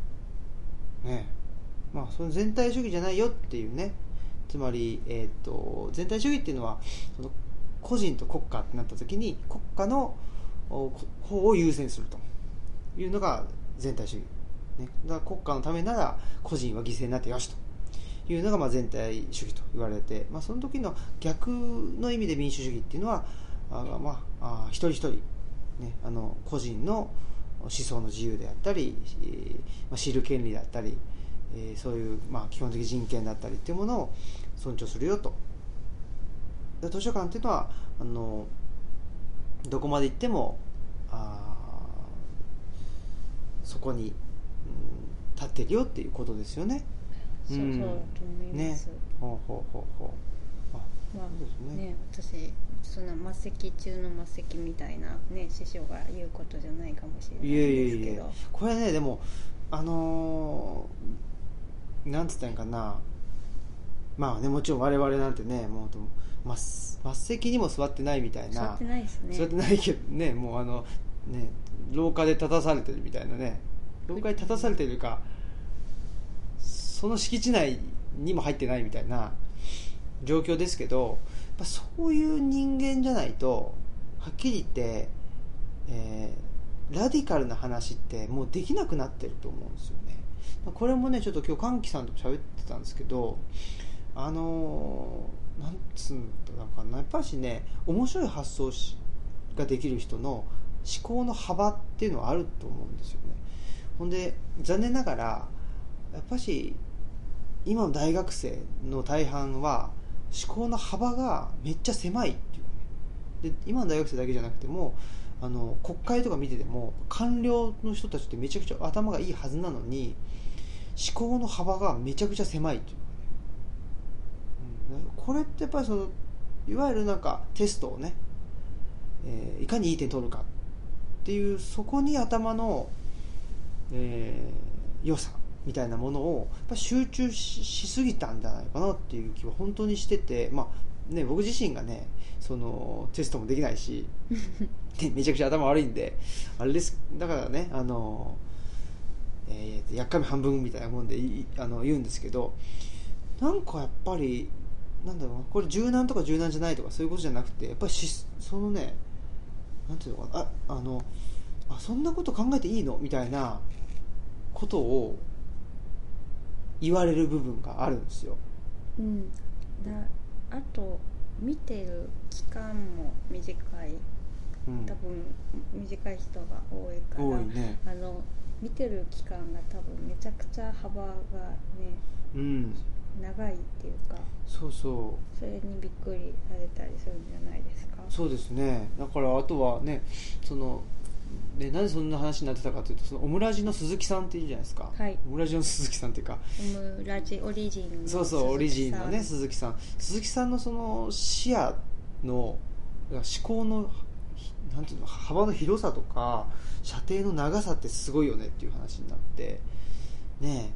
ね。まあその全体主義じゃないよっていうね。つまり、えー、と全体主義っていうのはその個人と国家ってなった時に国家の方を優先すると。いうのが全体主義、ね、だから国家のためなら個人は犠牲になってよしと。いうのがまあ全体主義と言われて、まあ、その時の逆の意味で民主主義っていうのはあまあ、あ一人一人、ね、あの個人の思想の自由であったり、えーまあ、知る権利だったり、えーそういう、まあ、基本的人権だったりっていうものを尊重するよと。で図書館っていうのはあのどこまで行ってもあーそこに、うん、立ってるよっていうことですよね。そううん。そうだと思います。ほうほうほうほう。あまあね。ね私そんな末席中の末席みたいなね師匠が言うことじゃないかもしれないいえいえいえ。ですけど。これねでもあのーなんつったんかな。まあねもちろん我々なんてねもう末席にも座ってないみたいな。座ってないですね。座ってないけどねもうあのね廊下で立たされてるみたいなね。廊下に立たされてるかその敷地内にも入ってないみたいな状況ですけどやっぱそういう人間じゃないとはっきり言って、えーラディカルな話ってもうできなくなってると思うんですよね。これもねちょっと今日歓喜さんと喋ってたんですけどあのーなんつうんだかな。やっぱしね面白い発想しができる人の思考の幅っていうのはあると思うんですよね。ほんで残念ながらやっぱし今の大学生の大半は思考の幅がめっちゃ狭いっていうかね。で今の大学生だけじゃなくてもあの国会とか見てても官僚の人たちってめちゃくちゃ頭がいいはずなのに思考の幅がめちゃくちゃ狭いっていうかね、うん、これってやっぱりそのいわゆるなんかテストをね、えーいかにいい点取るかっていうそこに頭の、えー良さ。みたいなものをやっぱ集中ししすぎたんじゃないかなっていう気は本当にしてて、まあね、僕自身がねそのテストもできないしで めちゃくちゃ頭悪いんであれです。だからねあの、えー、やっかみ半分みたいなもんであの言うんですけどなんかやっぱりなんだろうなこれ柔軟とか柔軟じゃないとかそういうことじゃなくてやっぱりしそのねなんていうのかなああのあそんなこと考えていいの？みたいなことを言われる部分があるんですよ。うん、だあと見てる期間も短い。うん。多分短い人が多いから多いね。あの見てる期間が多分めちゃくちゃ幅がねうん。長いっていうかそうそう。それにびっくりされたりするんじゃないですか？そうですね。だからあとはねそのでなんでそんな話になってたかというとそのオムラジの鈴木さんっているじゃないですか、はい。オムラジの鈴木さんっていうか。オムラジオリジンのそうそうオリジンのね鈴鈴木さん。鈴木さんのその視野の思考のひなんていうの幅の広さとか射程の長さってすごいよねっていう話になって。ね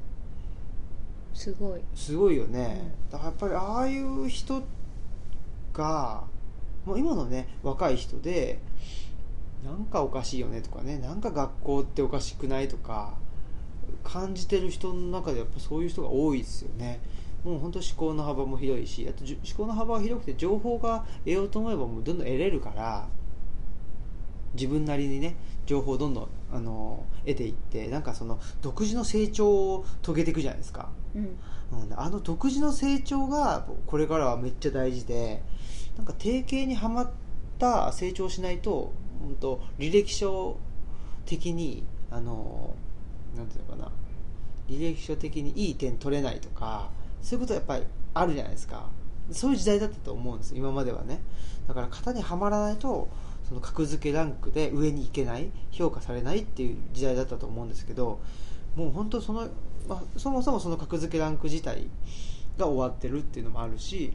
すごい。えすごいよね、だからやっぱりああいう人がもう今のね若い人でなんかおかしいよねとかね。なんか学校っておかしくないとか感じてる人の中でやっぱそういう人が多いですよね。もう本当思考の幅も広いしあと思考の幅が広くて情報が得ようと思えばもうどんどん得れるから自分なりにね情報をどんどんあの得ていってなんかその独自の成長を遂げていくじゃないですか。うん。うん、あの独自の成長がこれからはめっちゃ大事でなんか定型にはまった成長しないと本当履歴書的にあのなんていうのかな。履歴書的にいい点取れないとかそういうことはやっぱりあるじゃないですか。そういう時代だったと思うんです今まではね。だから型にはまらないとその格付けランクで上に行けない評価されないっていう時代だったと思うんですけどもう本当その、まあ、そもそもその格付けランク自体が終わってるっていうのもあるし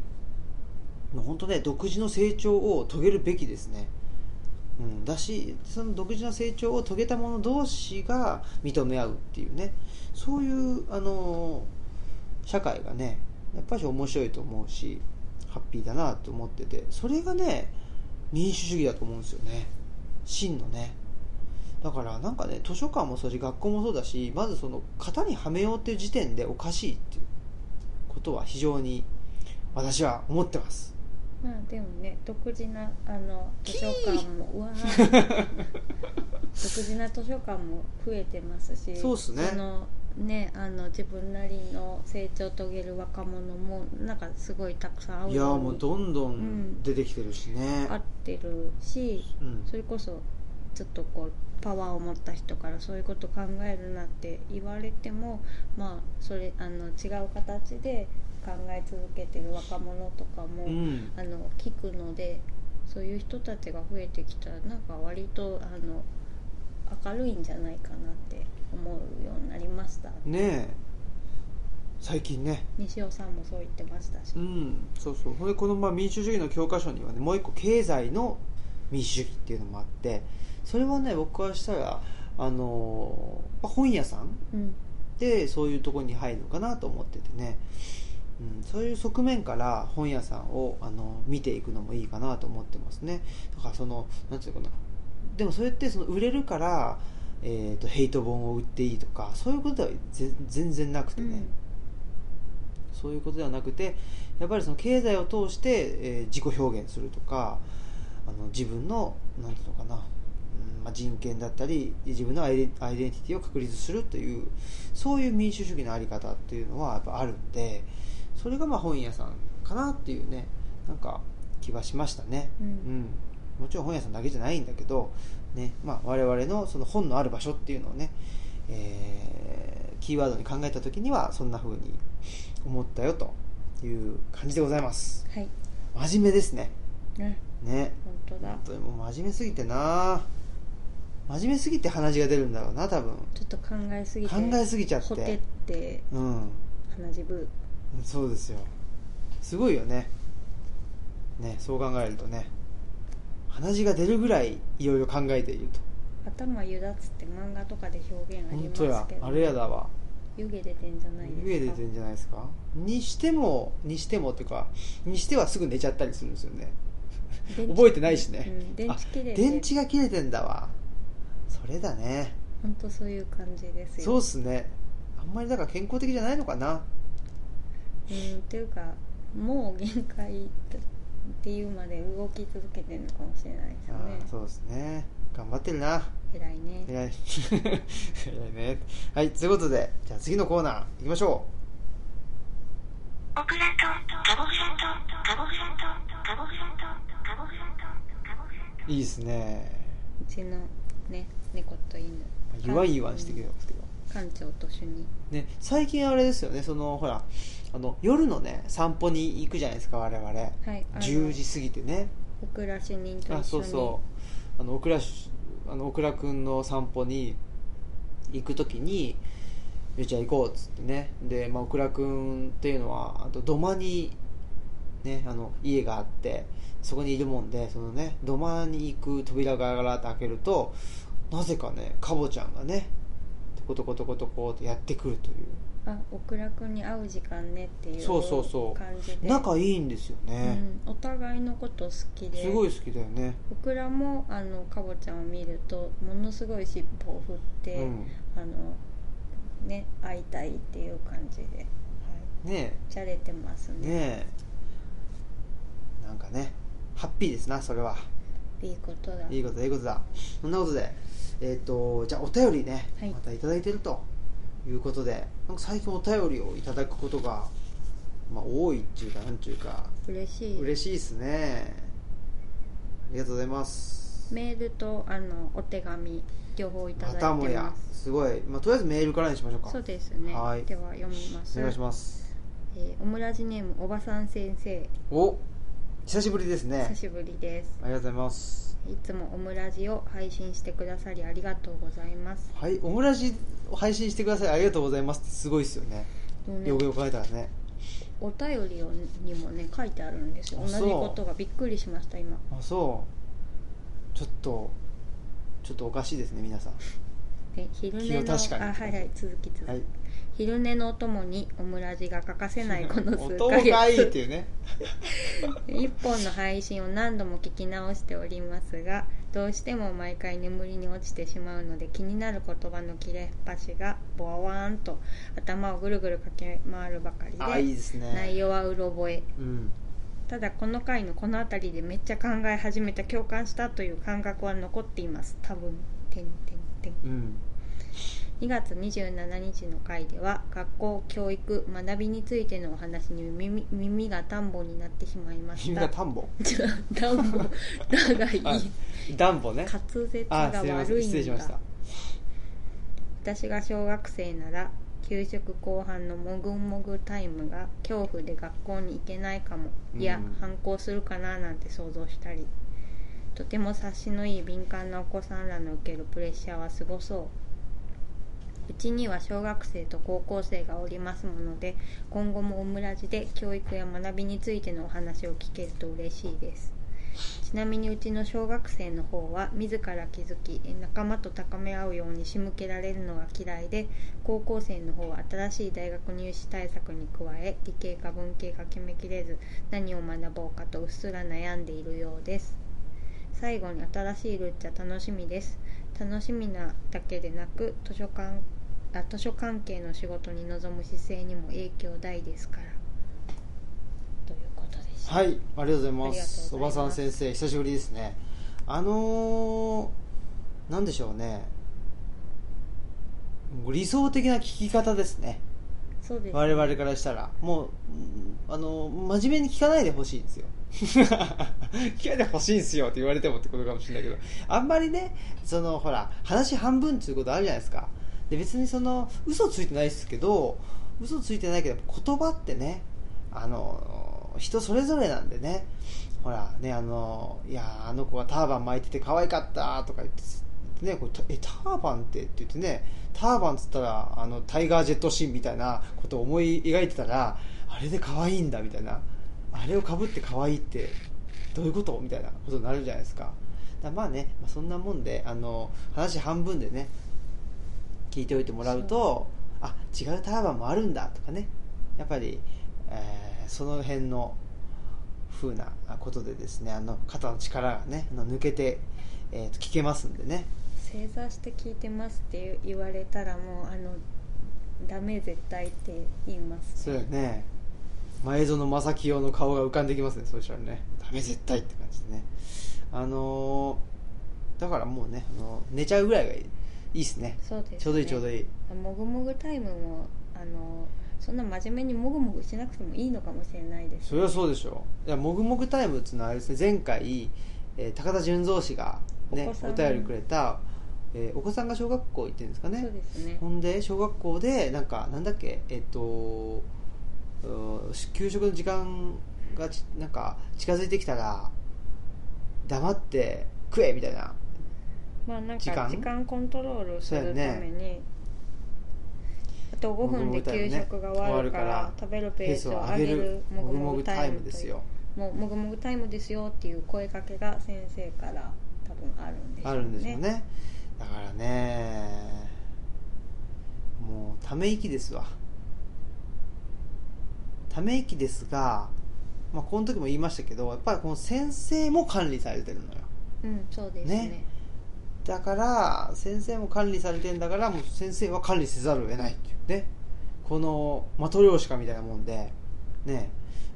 本当ね独自の成長を遂げるべきですね、うん、だしその独自の成長を遂げた者同士が認め合うっていうね。そういうあの社会がねやっぱり面白いと思うしハッピーだなと思っててそれがね民主主義だと思うんですよね。真のね。だからなんかね図書館もそうし学校もそうだしまずその型にはめようっていう時点でおかしいっていうことは非常に私は思ってます。まあでもね独自なあの図書館もうわー。独自な図書館も増えてますしそうっすね。そのねあの自分なりの成長を遂げる若者もなんかすごいたくさん会ういやもうどんどうんん。出てきてるしね、合ってるしうん。それこそちょっとこうパワーを持った人からそういうこと考えるなって言われてもまあそれあの違う形で考え続けてる若者とかも、うん。あの聞くのでそういう人たちが増えてきたらなんか割とあの明るいんじゃないかなって思うようになりました。ねえ。最近ね。西尾さんもそう言ってましたし、うん。そうそう。ほんでこのまあ民主主義の教科書にはねもう一個経済の民主主義っていうのもあってそれはね僕からしたらあのまあ本屋さんうん。でそういうところに入るのかなと思っててね、うん、そういう側面から本屋さんをあの見ていくのもいいかなと思ってますね。だからそのなんていうのかな。でもそれってその売れるから、えー、とヘイト本を売っていいとかそういうことではぜ全然なくてね、そういうことではなくてやっぱりその経済を通して、えー自己表現するとかあの自分のなんていうのかな、うんまあ、人権だったり自分のアイデンアイデンティティを確立するというそういう民主主義のあり方っていうのはやっぱあるんでそれがまあ本屋さんかなっていうねなんか気はしましたね、うん。うん、もちろん本屋さんだけじゃないんだけど、ねまあ、我々のその本のある場所っていうのをね、えーキーワードに考えた時にはそんな風に思ったよという感じでございます。はい。真面目ですね。ね。ね。本当だ。本当にもう真面目すぎてな。真面目すぎて鼻血が出るんだろうな多分。ちょっと考えすぎて考えすぎちゃって。ほてってうん。鼻血ぶそうですよ。すごいよね。ねそう考えるとね。鼻血が出るぐらいいろいろ考えていると。頭ゆだつって漫画とかで表現あり本ますけど。当や。あれやだわ。湯気出てんじゃないですか？湯気出てんじゃないですか？にしてもにしてもっていうかにしてはすぐ寝ちゃったりするんですよね。覚えてないしね。うん、電池切れ電池が切れてんだわ。それだね。本当そういう感じですよ。そうっすね。あんまりだから健康的じゃないのかなうんっていうかもう限界っていうまで動き続けてるのかもしれないですね。ーそうですね。頑張ってるな。偉いね。偉い。偉いね。はいということでじゃあ次のコーナー行きましょオクラとカボフラとカボフラとカボフラとカボフラとカボフラとういいですね。うちのね猫と犬。言わん言わんしてくれますけど館長と主にね、最近あれですよねそのほらあの夜のね散歩に行くじゃないですか我々。はいあの10時過ぎてね。オクラ主任と一緒に。あそうそう。あのオクラあのオクラくんの散歩に行く時に「よっちゃん行こう」っつってね。で、まあ、オクラくんっていうのはあと土間に、ね、あの家があってそこにいるもんでそのね土間に行く扉がガラッと開けるとなぜかねカボちゃんがねトコトコトコトコってやってくるというあオクラ君に会う時間ねっていうそうそうそう。感じで。仲いいんですよね、うん、お互いのこと好きで。すごい好きだよね。オクラもあのカボちゃんを見るとものすごい尻尾を振って、うん。あのね会いたいっていう感じで、はい、ねじゃれてますえね。ねえ。なんかねハッピーですなそれは。いいことだ。いいことだいいことだ。そんなことでえっ、とじゃあお便りね、はい。またいただいてるということでなんか最近お便りをいただくことが、まあ、多いっていうかなんていうか嬉しい。嬉しいですね。ありがとうございます。メールとあのお手紙両方いただいてまたもやすごい、まあ、とりあえずメールからにしましょうか。そうですね。はい。では読みます。お願いします。えーオムラジネームおばさん先生。お久しぶりですね。久しぶりです。ありがとうございます。いつもオムラジを配信してくださりありがとうございます。はいオムラジを配信してくださいありがとうございますってすごいですよね。ね。よくよく書いたらね。お便りをにもね書いてあるんですよ。同じことがびっくりしました今。あそう。ちょっとちょっとおかしいですね皆さん。で 昼寝のあはいはい続き続き、はい昼寝のお供にオムラジが欠かせないこの数音ヶがいいって月いうね。一本の配信を何度も聞き直しておりますがどうしても毎回眠りに落ちてしまうので気になる言葉の切れっ端がボワワーンと頭をぐるぐる駆け回るばかりでね。内容はうろ覚え。うん。ただこの回のこの辺りでめっちゃ考え始めた共感したという感覚は残っています。多分。てんてんてん。うん2月27日の回では学校教育学びについてのお話に耳耳が田んぼになってしまいまし耳たが田んぼ田んぼだがいい。あダンボね。滑舌が悪いんだ。私が小学生なら給食後半のもぐもぐタイムが恐怖で学校に行けないかも。いや、うん反抗するかななんて想像したり。とても察しのいい敏感なお子さんらの受けるプレッシャーはすごそううちには小学生と高校生がおりますもので今後もオムラジで教育や学びについてのお話を聞けると嬉しいです。ちなみにうちの小学生の方は自ら気づき仲間と高め合うように仕向けられるのが嫌いで高校生の方は新しい大学入試対策に加え理系か文系か決めきれず何を学ぼうかとうっすら悩んでいるようです。最後に新しいルッチャ楽しみです。楽しみなだけでなく図書館あ図書関係の仕事に臨む姿勢にも影響大ですから。ということでしたはいありがとうございます。す。おばさん先生久しぶりですね。あのー、なんでしょうね。理想的な聞き方ですね。そうですね。我々からしたら。もううんあの真面目に聞かないでほしいんですよ。聞かないでほしいんですよって言われてもってことかもしれないけど。あんまりねそのほら話半分っていうことあるじゃないですかで別にその嘘ついてないですけど嘘ついてないけど言葉ってねあの人それぞれなんでね。ほらねあのいやあの子はターバン巻いてて可愛かったとか言ってね、これえターバンってって言ってねターバンっつったらあのタイガー・ジェット・シーンみたいなことを思い描いてたらあれで可愛いんだみたいな。あれをかぶって可愛いってどういうことみたいなことになるじゃないですか。だかまあね、まあ、そんなもんであの話半分でね聞いておいてもらうとあ違うターバンもあるんだとかね。やっぱり、えーその辺の風なことでですねあの肩の力がねあの抜けて、えーと聞けますんでね。正座して聞いてますって言われたらもうあのダメ絶対って言いますそうよね。前園正清の顔が浮かんできますねそうしたらね。ダメ絶対って感じでね。あのーだからもうね、あの寝ちゃうぐらいがいいいいっすね。そうです、ね、ちょうどいいちょうどいい。もぐもぐタイムもあのそんな真面目にもぐもぐしなくてもいいのかもしれないです。それはそうでしょいやもぐもぐタイムっていうのはあれですね前回、えー高田純三氏が、ね、お便りくれた、えーお子さんが小学校行ってるんですかね。そうですね。ほんで小学校でなんかなんだっけえっと給食の時間がちなんか近づいてきたら黙って食えみたいなまあなんか時間？時間コントロールするために、あと5分で給食が終わるから食べるペースを上げるもぐもぐタイムですよ。もうもぐもぐタイムですよっていう声かけが先生から多分あるんでしょうね。あるんでしょうね。だからねもうため息ですわ。ため息ですが、まあ、この時も言いましたけどやっぱりこの先生も管理されてるのよ。うんそうですね。ねだから先生も管理されてんだからもう先生は管理せざるを得ないっていうね。このマトリョーシカみたいなもんで。ね。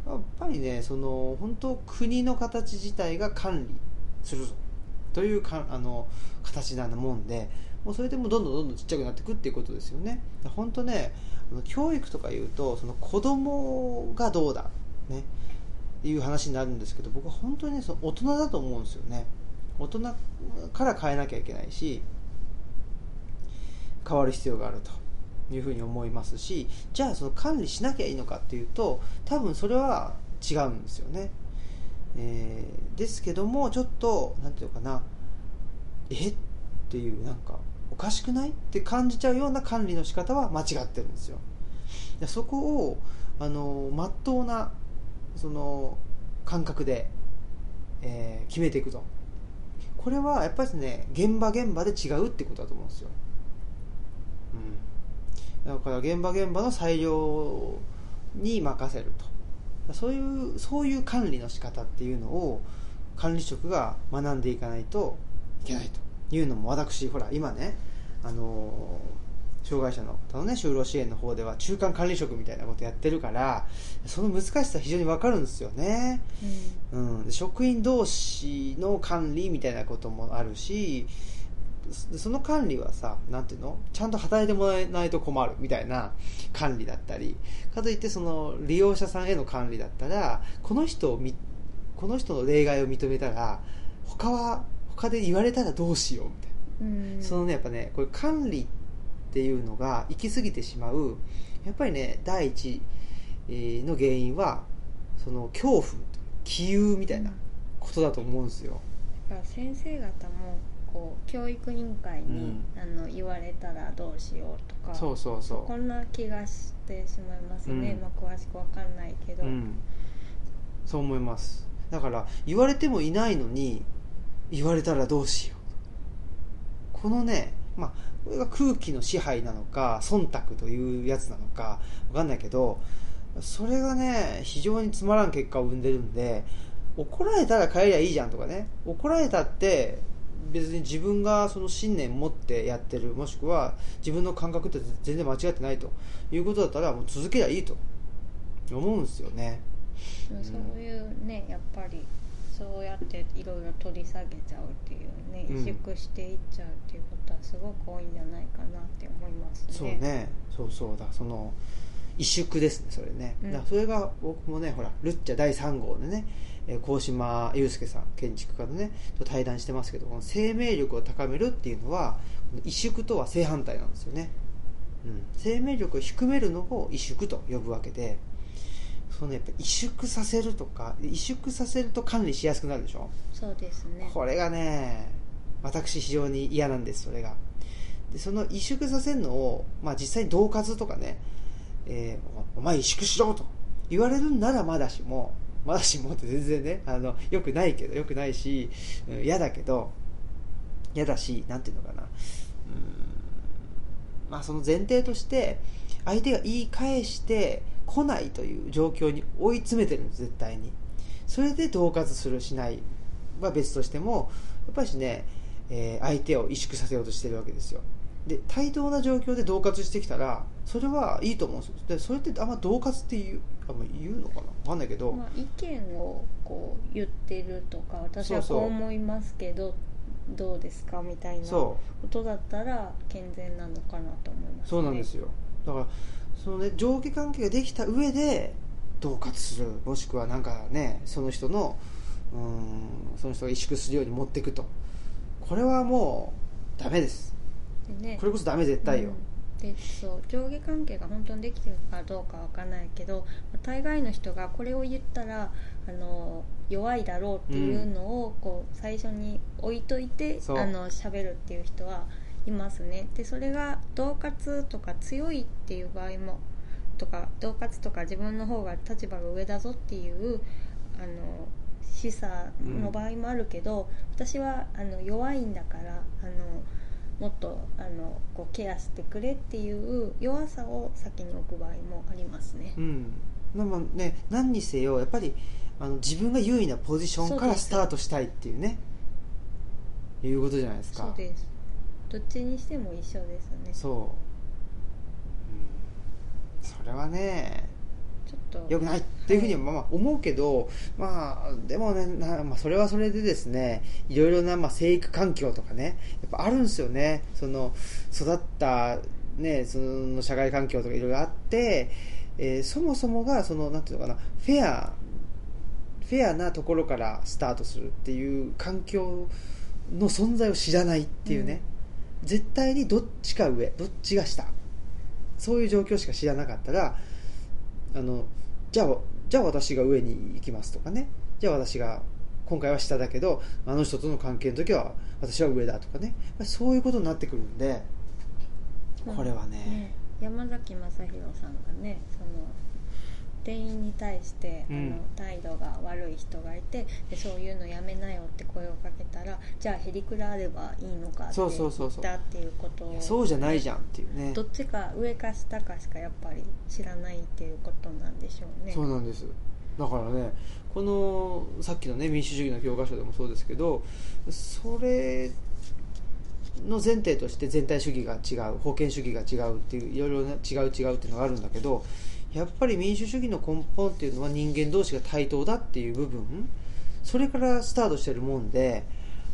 やっぱりねその本当国の形自体が管理するぞ。というかあの形なもんで。もうそれでもどんどんどんどんちっちゃくなっていくっていうことですよね。本当ね教育とかいうとその子供がどうだね。いう話になるんですけど僕は本当にねその大人だと思うんですよね。大人から変えなきゃいけないし変わる必要があるというふうに思いますしじゃあその管理しなきゃいいのかっていうと多分それは違うんですよね、えーですけどもちょっとなんていうかなえっていうなんかおかしくないって感じちゃうような管理の仕方は間違ってるんですよ。そこをあの真っ当なその感覚で、えー決めていくと。これはやっぱりね現場現場で違うってことだと思うんですよ、うん、だから現場現場の裁量に任せると。そういうそういう管理の仕方っていうのを管理職が学んでいかないといけないというのも私ほら今ねあの障害者の方のね就労支援の方では中間管理職みたいなことやってるからその難しさ非常に分かるんですよね、うん、で職員同士の管理みたいなこともあるしそその管理はさなんていうの？ちゃんと働いてもらえないと困るみたいな管理だったりかといってその利用者さんへの管理だったらこの人をみこの人の例外を認めたら他は他で言われたらどうしようみたいな。うん。そのねやっぱねこれ管理っていうのが行き過ぎてしまうやっぱりね第一えーの原因はその恐怖気憂みたいなことだと思うんですよ、だから先生方もこう教育委員会に、あの言われたらどうしようとかそうそうそこんな気がしてしまいますね、うん。まあ、詳しくわかんないけど、う、うん、そう思います。だから言われてもいないのに言われたらどうしよう。このねまあこれが空気の支配なのか忖度というやつなのかわかんないけどそれがね非常につまらん結果を生んでるんで怒られたら帰りゃいいじゃんとかね怒られたって別に自分がその信念持ってやってるもしくは自分の感覚って全然間違ってないということだったらもう続けりゃいいと思うんですよね。そういうねやっぱりそうやっていろいろ取り下げちゃうっていうねうん。萎縮していっちゃうっていうことはすごく多いんじゃないかなって思いますね。そうね。そうそうだ。その萎縮ですねそれね、うん。だからそれが僕もねほらルッチャ第3号でねえー高島祐介さん建築家のねと対談してますけどこの生命力を高めるっていうのは萎縮とは正反対なんですよね、うん、生命力を低めるのを萎縮と呼ぶわけでそのやっぱ萎縮させるとか萎縮させると管理しやすくなるでしょ？そうですね。これがね私非常に嫌なんですそれが。でその萎縮させるのを、まあ、実際に恫喝とかね、えーおお前萎縮しろと言われるんならまだしもまだしもって全然ねあのよくないけどよくないしうん嫌だけど嫌だしなんていうのかな。うーんまあその前提として相手が言い返して来ないという状況に追い詰めてるんです絶対に。それで恫喝するしない。は別としてもやっぱりしね、えー相手を萎縮させようとしてるわけですよ。で対等な状況で恫喝してきたらそれはいいと思うんですよ。でそれってあんま恫喝って言うあんま言うのかな？分かんないけど、まあ、意見をこう言ってるとか私はこう思いますけどどうですかみたいなことだったら健全なのかなと思います、ね、そうなんですよ。だからそのね上下関係ができた上で恫喝する。もしくはなんかねその人のうーんその人が萎縮するように持っていくと。これはもうダメです。でね。これこそダメ絶対よ、うん。でそう上下関係が本当にできてるかどうかわかんないけど大概の人がこれを言ったらあの弱いだろうっていうのをこう最初に置いといて、そう。あの喋るっていう人はいますね。でそれが恫喝とか強いっていう場合もとか恫喝とか自分の方が立場が上だぞっていうあの示唆の場合もあるけど、私はあの弱いんだからあのもっとあのこうケアしてくれっていう弱さを先に置く場合もありますね。う。ん。まあまあね何にせよやっぱりあの自分が優位なポジションからスタートしたいっていうね。いうことじゃないですか。そうですどっちにしても一緒ですね。そう、うん、それはねちょっと。良くないっていうふうにまあまあ思うけど、まあでもねな、まあ、それはそれでですねいろいろなまあ生育環境とかねやっぱあるんですよね。その育った、ね、その社会環境とかいろいろあって、えーそもそもがそのなんていうのかなフェアフェアなところからスタートするっていう環境の存在を知らないっていうね、絶対にどっちか上どっちが下。そういう状況しか知らなかったらあのじゃあじゃあ私が上に行きますとかね。じゃあ私が今回は下だけどあの人との関係の時は私は上だとかね。そういうことになってくるんでこれはね。ね山崎正弘さんがねその店員に対して、うん。あの態度が悪い人がいてでそういうのやめなよって声をかけたらじゃあへりくらればいいのかってそ言うそうそうそうったっていうことをそうじゃないじゃんっていうね。どっちか上か下かしかやっぱり知らないっていうことなんでしょうね。そうなんです。だからねこのさっきのね民主主義の教科書でもそうですけどそれの前提として全体主義が違う封建主義が違うっていういろいろな違う違うっていうのがあるんだけどやっぱり民主主義の根本っていうのは人間同士が対等だっていう部分。それからスタートしてるもんで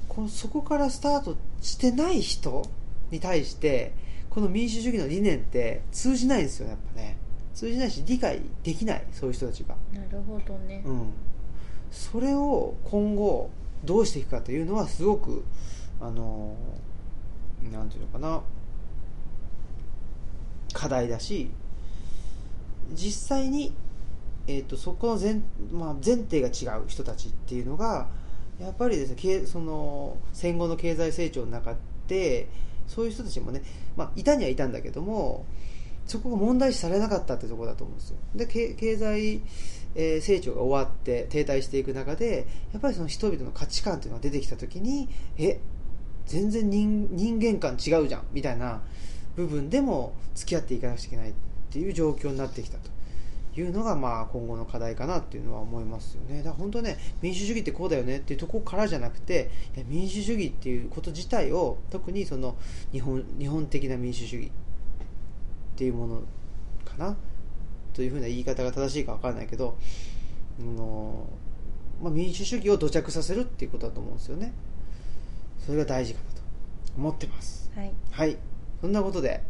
このそこからスタートしてない人に対してこの民主主義の理念って通じないんですよねやっぱね。通じないし理解できないそういう人たちが。なるほどね、うん、それを今後どうしていくかというのはすごくあのなんていうのかな。課題だし実際に、えー、とそこの前,、まあ、前提が違う人たちっていうのがやっぱりですねその戦後の経済成長の中でそういう人たちもね、まあ、いたにはいたんだけどもそこが問題視されなかったってとこだと思うんですよ。で経済、えー成長が終わって停滞していく中でやっぱりその人々の価値観っていうのが出てきた時にえ全然人人間観違うじゃんみたいな部分でも付き合っていかなくちゃいけない。っていう状況になってきたというのがまあ今後の課題かなっていうのは思いますよね。だから本当ね民主主義ってこうだよねっていうところからじゃなくて民主主義っていうこと自体を特にその日本日本的な民主主義っていうものかなというふうな言い方が正しいか分からないけどあの、まあ、民主主義を土着させるっていうことだと思うんですよね。それが大事かなと思ってます。はい。はい。そんなことで、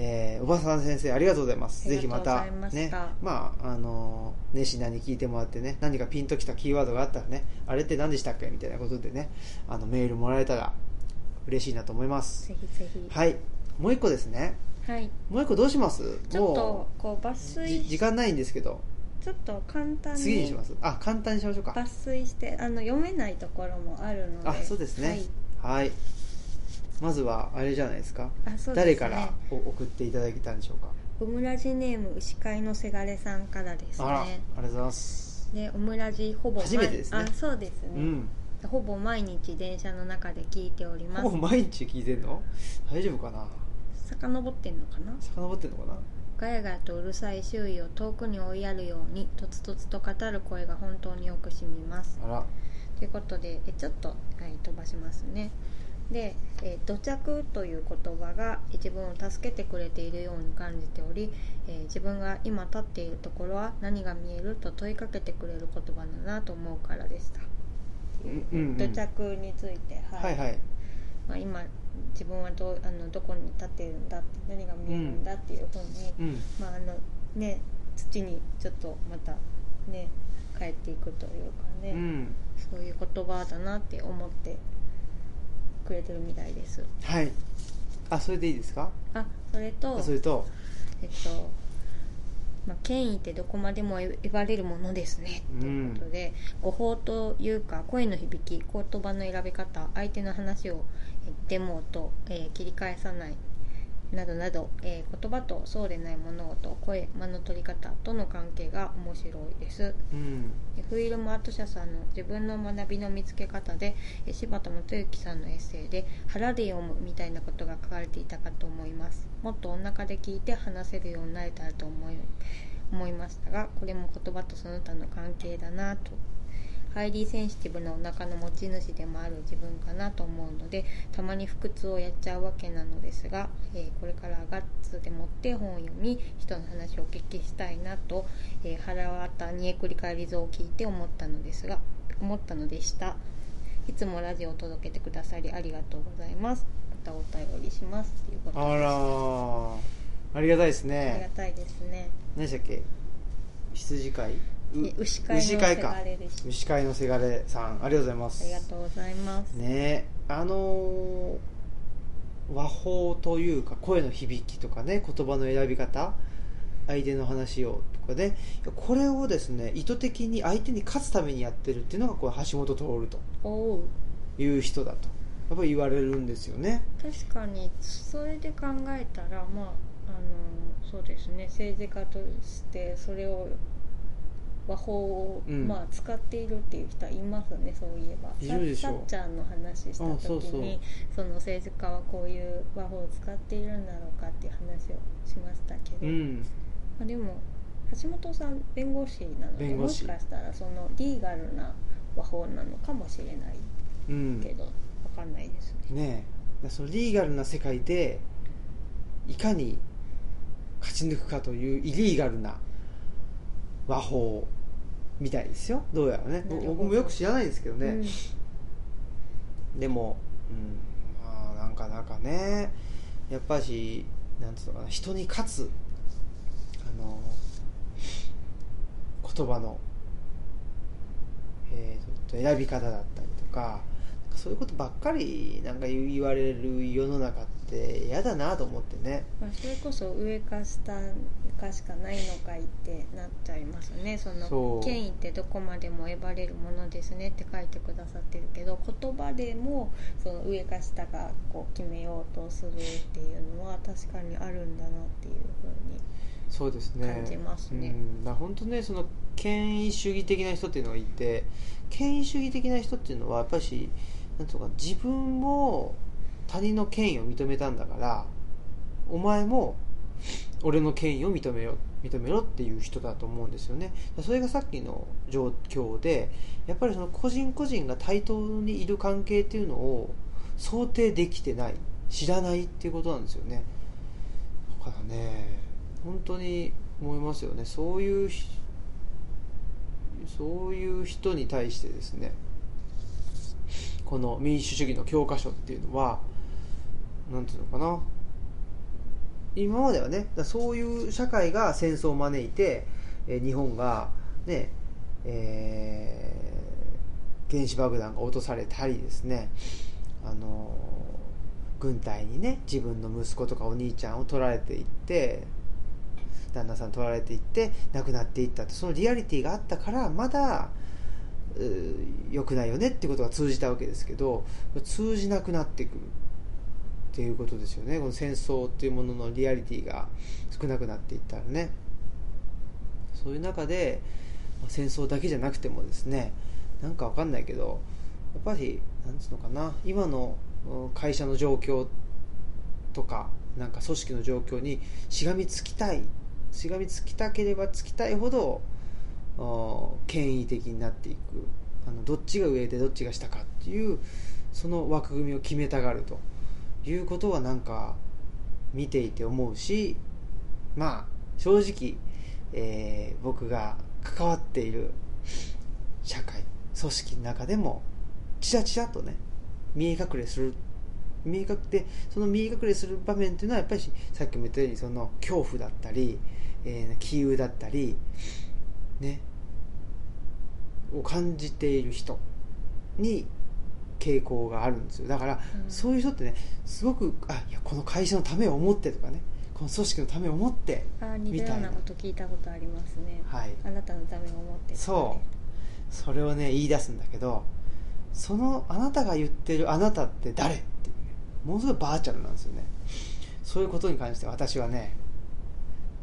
えーおばさん先生ありがとうございます。ぜひまたねまああの熱心なに聞いてもらってね何かピンときたキーワードがあったらねあれって何でしたっけみたいなことでねあのメールもらえたら嬉しいなと思います。ぜひぜひ。はい。もう一個ですね。はい。もう一個どうします？ちょっともこう抜う粋じ時間ないんですけど。ちょっと簡単に。次にします。あ簡単にしましょうか。抜粋してあの読めないところもあるので。あそうですね。はい。はいまずはあれじゃないですか。あそうですね。誰からお送っていただけたんでしょうか。オムラジネーム牛飼いのせがれさんからですあらありねがとうございます。でオムラジほぼ毎初めてですね。あそうですね、うん。ほぼ毎日電車の中で聞いております。ほぼ毎日聞いてんの？大丈夫かな？遡ってんのかな？遡ってんのかな？ガヤガヤとうるさい周囲を遠くに追いやるようにとつとつと語る声が本当によくしみます。あら。ということでえちょっと、はい、飛ばしますねで「えー土着」という言葉が自分を助けてくれているように感じており、えー自分が今立っているところは何が見えると問いかけてくれる言葉だなと思うからでした、うんうんうん。土着について、はい。はいまあ、今自分はどうあのどこに立っているんだって何が見えるんだっていうふうに、うん。まああのね土にちょっとまたね帰っていくというかね、うん。そういう言葉だなって思ってくれてるみたいです。はい。あそれでいいですか？あそれとあそれと。えっとまあ、権威ってどこまでも言われるものですね。ということで、語法というか声の響き言葉の選び方相手の話をえデモと、えー切り返さないなどなど、えー言葉とそうでない物事声間の取り方との関係が面白いです。うん。えフィルムアート社さんの自分の学びの見つけ方でえ柴田元幸さんのエッセイで腹で読むみたいなことが書かれていたかと思います。もっとお腹で聞いて話せるようになれたらと思い思いましたがこれも言葉とその他の関係だなとハイリーセンシティブなお腹の持ち主でもある自分かなと思うのでたまに腹痛をやっちゃうわけなのですが、えーこれからガッツでもって本を読み人の話をお聞きしたいなと、えー腹渡煮えくり返り像を聞いて思ったのですが思ったのでした。いつもラジオを届けてくださりありがとうございます。またお便りします。ということあで。すらー。ありがたいですありがねたいですね。何でしたっけ？羊飼い？牛飼いの牛飼いか。牛飼いのせがれさん。ありがとうございます。ありがとうございます、ね。あのー和法というか声の響きとかね言葉の選び方相手の話をとかね。これをですね意図的に相手に勝つためにやってるっていうのがこれ橋本徹という人だとやっぱり言われるんですよね。確かにそれで考えたらまああのそうですね。政治家としてそれを和法を、うん。まあ、使っているっていう人はいますねそういえば。さっちゃんの話した時にあその政治家はこういう和法を使っているんだろうかっていう話をしましたけど、うん。まあ、でも橋本さん弁護士なのでもしかしたらそのリーガルな和法なのかもしれないうん。けど、わかんないですね。ねえ。そのリーガルな世界でいかに勝ち抜くかというイリーガルな和法みたいですよ。どうやらね。僕もよく知らないですけどね、うん。でも、うん、まあなんかなんかね。やっぱしなんつうのかな。人に勝つあの言葉の、えーと選び方だったりとかそういうことばっかりなんか言われる世の中って嫌だなと思ってね。まあ、それこそ上か下かしかないのかいってなっちゃいますね。その権威ってどこまでも得ばれるものですねって書いてくださってるけど言葉でもその上か下かこう決めようとするっていうのは確かにあるんだなっていうふうにそうですね。感じますね。うん、本当ねその権威主義的な人っていうのがいて権威主義的な人っていうのはやっぱりなんとか自分も他人の権威を認めたんだからお前も俺の権威を認めよ認めろっていう人だと思うんですよね。それがさっきの状況でやっぱりその個人個人が対等にいる関係っていうのを想定できてない知らないっていうことなんですよね。だからね本当に思いますよね。そういうそういう人に対してですねこの民主主義の教科書っていうのはなんていうのかな。今まではねそういう社会が戦争を招いて、えー日本がねえー原子爆弾が落とされたりですね。あの軍隊にね自分の息子とかお兄ちゃんを取られていって旦那さん取られていって亡くなっていったってそのリアリティがあったからまだ良くないよねってことが通じたわけですけど通じなくなってくる。っていうことですよね。この戦争っていうもののリアリティが少なくなっていったらね。そういう中でまあ戦争だけじゃなくてもですねなんかわかんないけどやっぱりなんつうのかな今の会社の状況とかなんか組織の状況にしがみつきたいしがみつきたければつきたいほど権威的になっていく。あのどっちが上でどっちが下かっていうその枠組みを決めたがると。いうことはなんか見ていて思うしまあ正直、えー僕が関わっている社会組織の中でもチラチラとね見え隠れする見え隠れその見え隠れする場面っていうのはやっぱりさっきも言ったようにその恐怖だったり、えー、気憂だったりねを感じている人に傾向があるんですよ。だから、うん。そういう人ってねすごくあいやこの会社のためを思ってとかねこの組織のためを思ってあ似たようなこと聞いたことありますね。はい。あなたのためを思ってそう。それをね言い出すんだけどそのあなたが言ってるあなたって誰っていうねものすごいバーチャルなんですよね。そういうことに関して私はね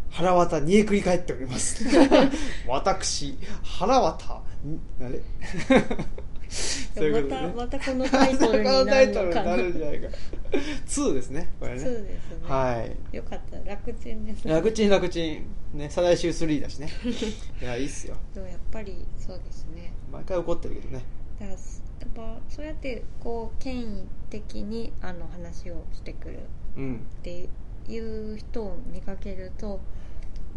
腹渡煮えくり返っております。私腹渡にあれ？そういうことでね。またまたこのタイトルになるイトルになのかな。るんじゃないか2ですね。これね。そうですね、はい。よかった楽ちんですね。楽ちん楽ちんね再来週3だしね。いやいいっすよ。でもやっぱりそうですね。毎回怒ってるけどね。だからすやっぱそうやってこう権威的にあの話をしてくる。うんっていう人を見かけると、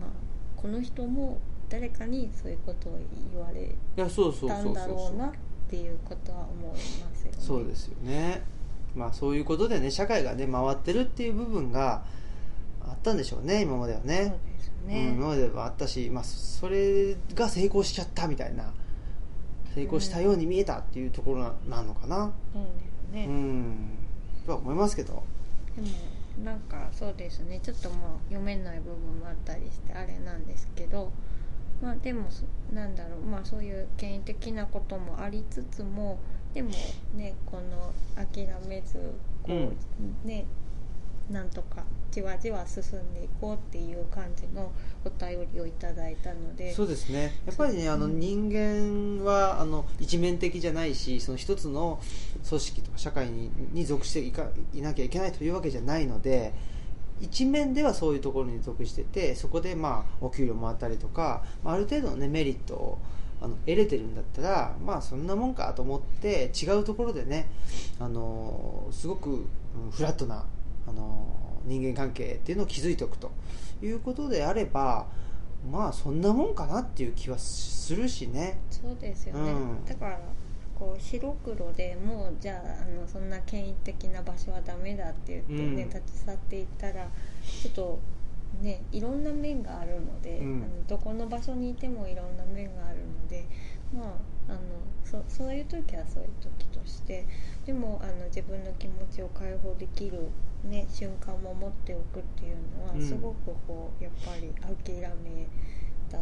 まあ、この人も誰かにそういうことを言われたんだろうな。っていうことは思いますよね。そうですよね。まあそういうことでね社会がね回ってるっていう部分があったんでしょうね今まではそうねですようん、ね。今まではあったし、まあ、それが成功しちゃったみたいな成功したように見えたっていうところななのかな。そうですね。うん。とは思いますけど。でもなんかそうですね。ちょっともう読めない部分もあったりしてあれなんですけどまあでもそなんだろうまあそういう権威的なこともありつつもでもねこの諦めずこう、ねなんとかじわじわ進んでいこうっていう感じのお便りをいただいたのでそうですね。やっぱりねあのうん。人間はあの一面的じゃないしその一つの組織とか社会にに属していかいなきゃいけないというわけじゃないので一面ではそういうところに属しててそこでまあお給料もらったりとかまあある程度の、ね、メリットをあの得れてるんだったらまあそんなもんかと思って違うところでねあのすごく、うんフラットなあの人間関係っていうのを築いておくと。いうことであればまあそんなもんかなっていう気はするしね。そうですよね、うん。だからこう白黒でもうじゃああのそんな権威的な場所はダメだって言ってね、うん。立ち去っていったらちょっとねいろんな面があるので、うん。あのどこの場所にいてもいろんな面があるのでまああのそそういう時はそういう時としてでもあの自分の気持ちを解放できる、ね、瞬間も持っておくっていうのは、うん。すごくこうやっぱり諦めた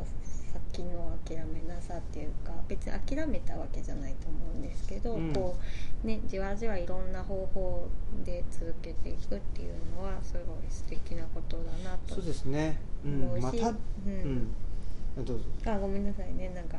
先の諦めなさっていうか別に諦めたわけじゃないと思うんですけど、うん。こうねじわじわいろんな方法で続けていくっていうのはすごい素敵なことだなとそうですね、うん、また、ううん。ん、どうぞあごめんなさいね。なんか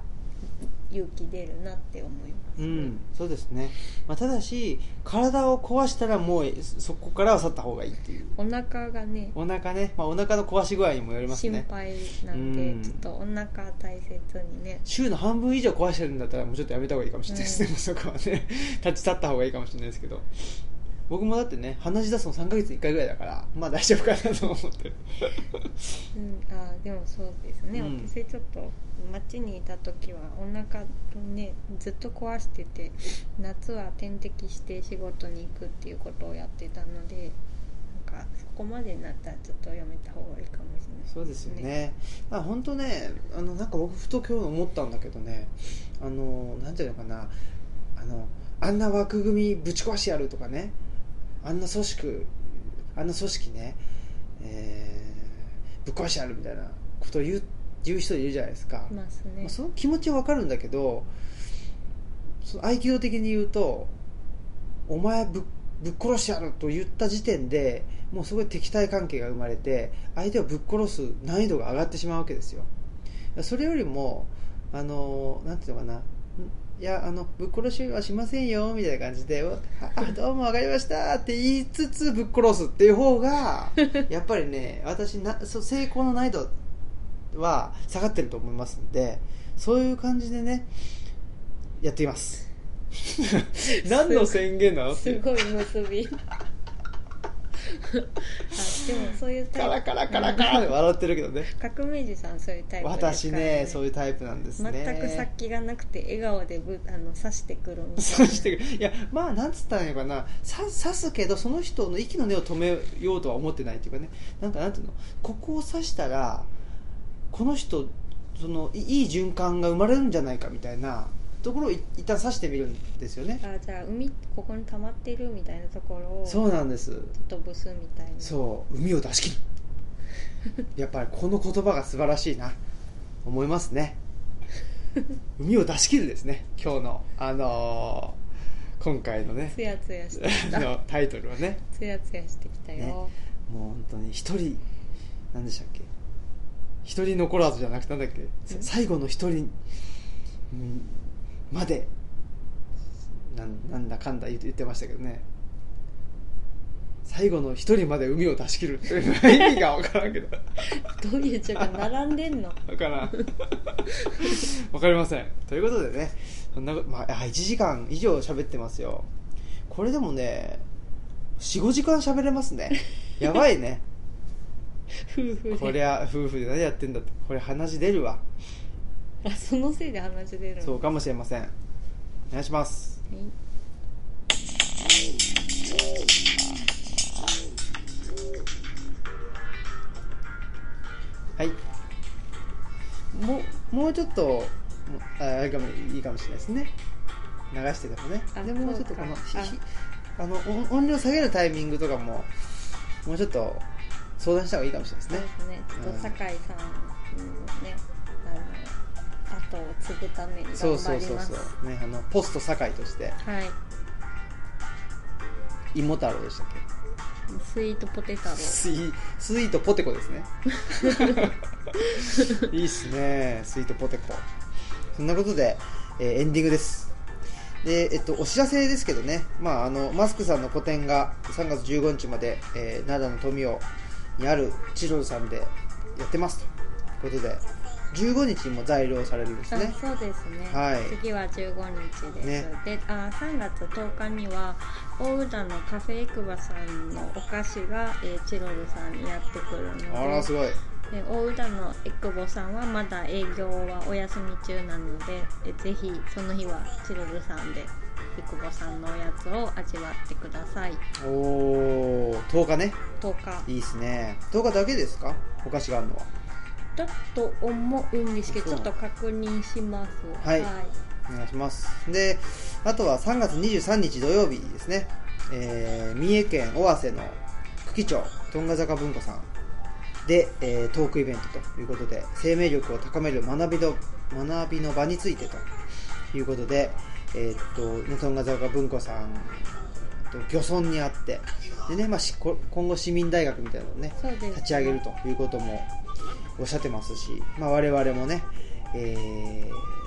勇気出るなって思います、うん、そうですね、まあ、ただし体を壊したらもうそこからは去った方がいいっていう。お腹がねお腹ね、まあ、お腹の壊し具合にもよりますね。心配なんで、うん。ちょっとお腹大切にね。週の半分以上壊してるんだったらもうちょっとやめた方がいいかもしれないですね、うん。そこはね。立ち去った方がいいかもしれないですけど僕もだってね鼻血出すの3ヶ月に1回ぐらいだからまあ大丈夫かなと思ってる。うん、あーでもそうですね、うん。私ちょっと街にいた時はお腹ねずっと壊してて夏は点滴して仕事に行くっていうことをやってたのでなんかそこまでになったらちょっとやめた方がいいかもしれないそうですよね。まあ本当ねあのなんか僕ふと今日思ったんだけどねあのなんていうのかな。あのあんな枠組みぶち壊してやるとかねあんな組織あんな組織ね、えーぶっ壊してやるみたいなことを言う言う人いるじゃないですか、いますね、まあ、その気持ちは分かるんだけどその合気道的に言うとお前ぶっぶっ殺してやると言った時点でもうすごい敵対関係が生まれて相手をぶっ殺す難易度が上がってしまうわけですよ。それよりもあのなんていうのかなんいやあのぶっ殺しはしませんよみたいな感じでおあ どうも分かりましたって言いつつぶっ殺すっていう方が やっぱりね私なそう成功の難易度は下がってると思いますんでそういう感じでねやっています。何の宣言なの？すごい結び。あでもそういうタイプ。カラカラカラカラ。って笑ってるけどね。革命児さんそういうタイプですから、私ねそういうタイプなんですね。全く殺気がなくて笑顔でぶあの刺してくるみたいな。そうしてくる。いやまあなんつったらいいのかな。さ刺すけどその人の息の根を止めようとは思ってないっていうかね。なんかなんていうの？ここを刺したらこの人そのいいい循環が生まれるんじゃないかみたいなところをい一旦刺してみるんですよね。あじゃあ海ここに溜まってるみたいなところをそうなんです。飛ぶすみたいな。そう海を出し切る。やっぱりこの言葉が素晴らしいな。思いますね。海を出し切るですね。今日のあのー今回のね。ツヤツヤしてきた。のタイトルはね。ツヤツヤしてきたよ、ね。もう本当に一人何でしたっけ？一人残らずじゃなくてなんだっけ？さ最後の一人うんまで。なんなんだかんだ言ってましたけどね。最後の一人まで海を出し切る。っていうのは意味が分からんけど。どういう字が並んでんの？分からん。分かりません。ということでねそんな、まあ、あ1時間以上喋ってますよ。これでもね45時間喋れますね。やばいね。夫婦で。こりゃ夫婦で何やってんだって。これ話出るわあそのせいで話出るの？そうかもしれません。お願いします。はい。はいもうもうちょっともああれかもいいかもしれないですね。流しててもね。あでもうちょっとこのあの音音量下げるタイミングとかももうちょっと相談した方がいいかもしれないですね。そうですね。ちょっと酒井さんのねあの後を継ぐために頑張ります。そうそうそうそう。ねあのポスト堺として。はい。芋太郎でしたっけ？スイートポテ太郎スイスイートポテコですね。いいっすね。スイートポテコ。そんなことで、えーエンディングです。で、えっと、お知らせですけどね、まあ、あのマスクさんの個展が3月15日まで、えー灘の富雄にあるチロルさんでやってますということで15日にも在料されるんですね。あそうですね、はい。次は15日です、ね。であ3月10日には大宇田のカフェエクバさんのお菓子が、えーチロルさんにやってくるのであらすごい。で大宇田のエクボさんはまだ営業はお休み中なのでえぜひその日はチロルさんでエクボさんのおやつを味わってください。おお10日ね。10日。いいっすね。10日だけですか？お菓子があるのはだと思うんですけどちょっと確認します。はい。お願いします。であとは3月23日土曜日ですね、えー三重県尾鷲の久喜町トンガ坂文庫さん。で、えートークイベントということで生命力を高める学びの学びの場についてということで、えーっとねトンガ坂文庫さんと漁村にあってでね、まあ、しこ今後市民大学みたいなのをねね。立ち上げるということもおっしゃってますし、まあ、我々もね、えー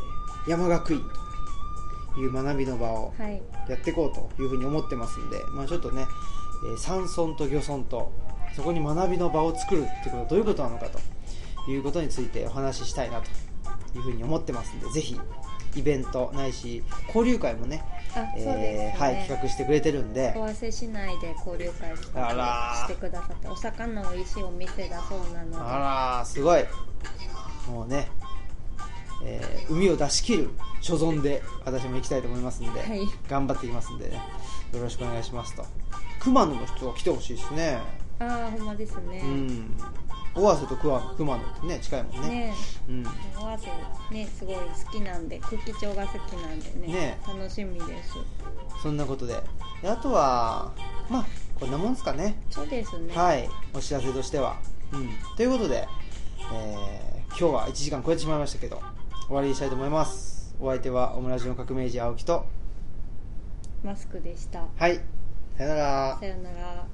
山学院という学びの場をはい。やっていこうというふうに思ってますんで、まあ、ちょっとね、えー山村と漁村とそこに学びの場を作るっていうことはどういうことなのかということについてお話ししたいなというふうに思ってますんでぜひイベントないし交流会もねあそうですね、はい、企画してくれてるんで。尾鷲市内で交流会企あらしてくださってお魚の美味しいお店だそうなので。あらーすごい。もうね、えー海を出し切る所存で私も行きたいと思いますんで、はい。頑張っていきますんでね。よろしくお願いしますと。熊野の人は来てほしいですね。ああほんまですね、うん尾鷲と熊野ってね近いもんね。ねうん。尾鷲ねすごい好きなんで空気町が好きなんでねね楽しみです。そんなことで。であとはまあこんなもんですかね。そうですね。はい。お知らせとしては、うん、ということで、えー今日は1時間超えてしまいましたけど終わりにしたいと思います。お相手はオムラジの革命児青木とマスクでした。はい。さよなら。さよなら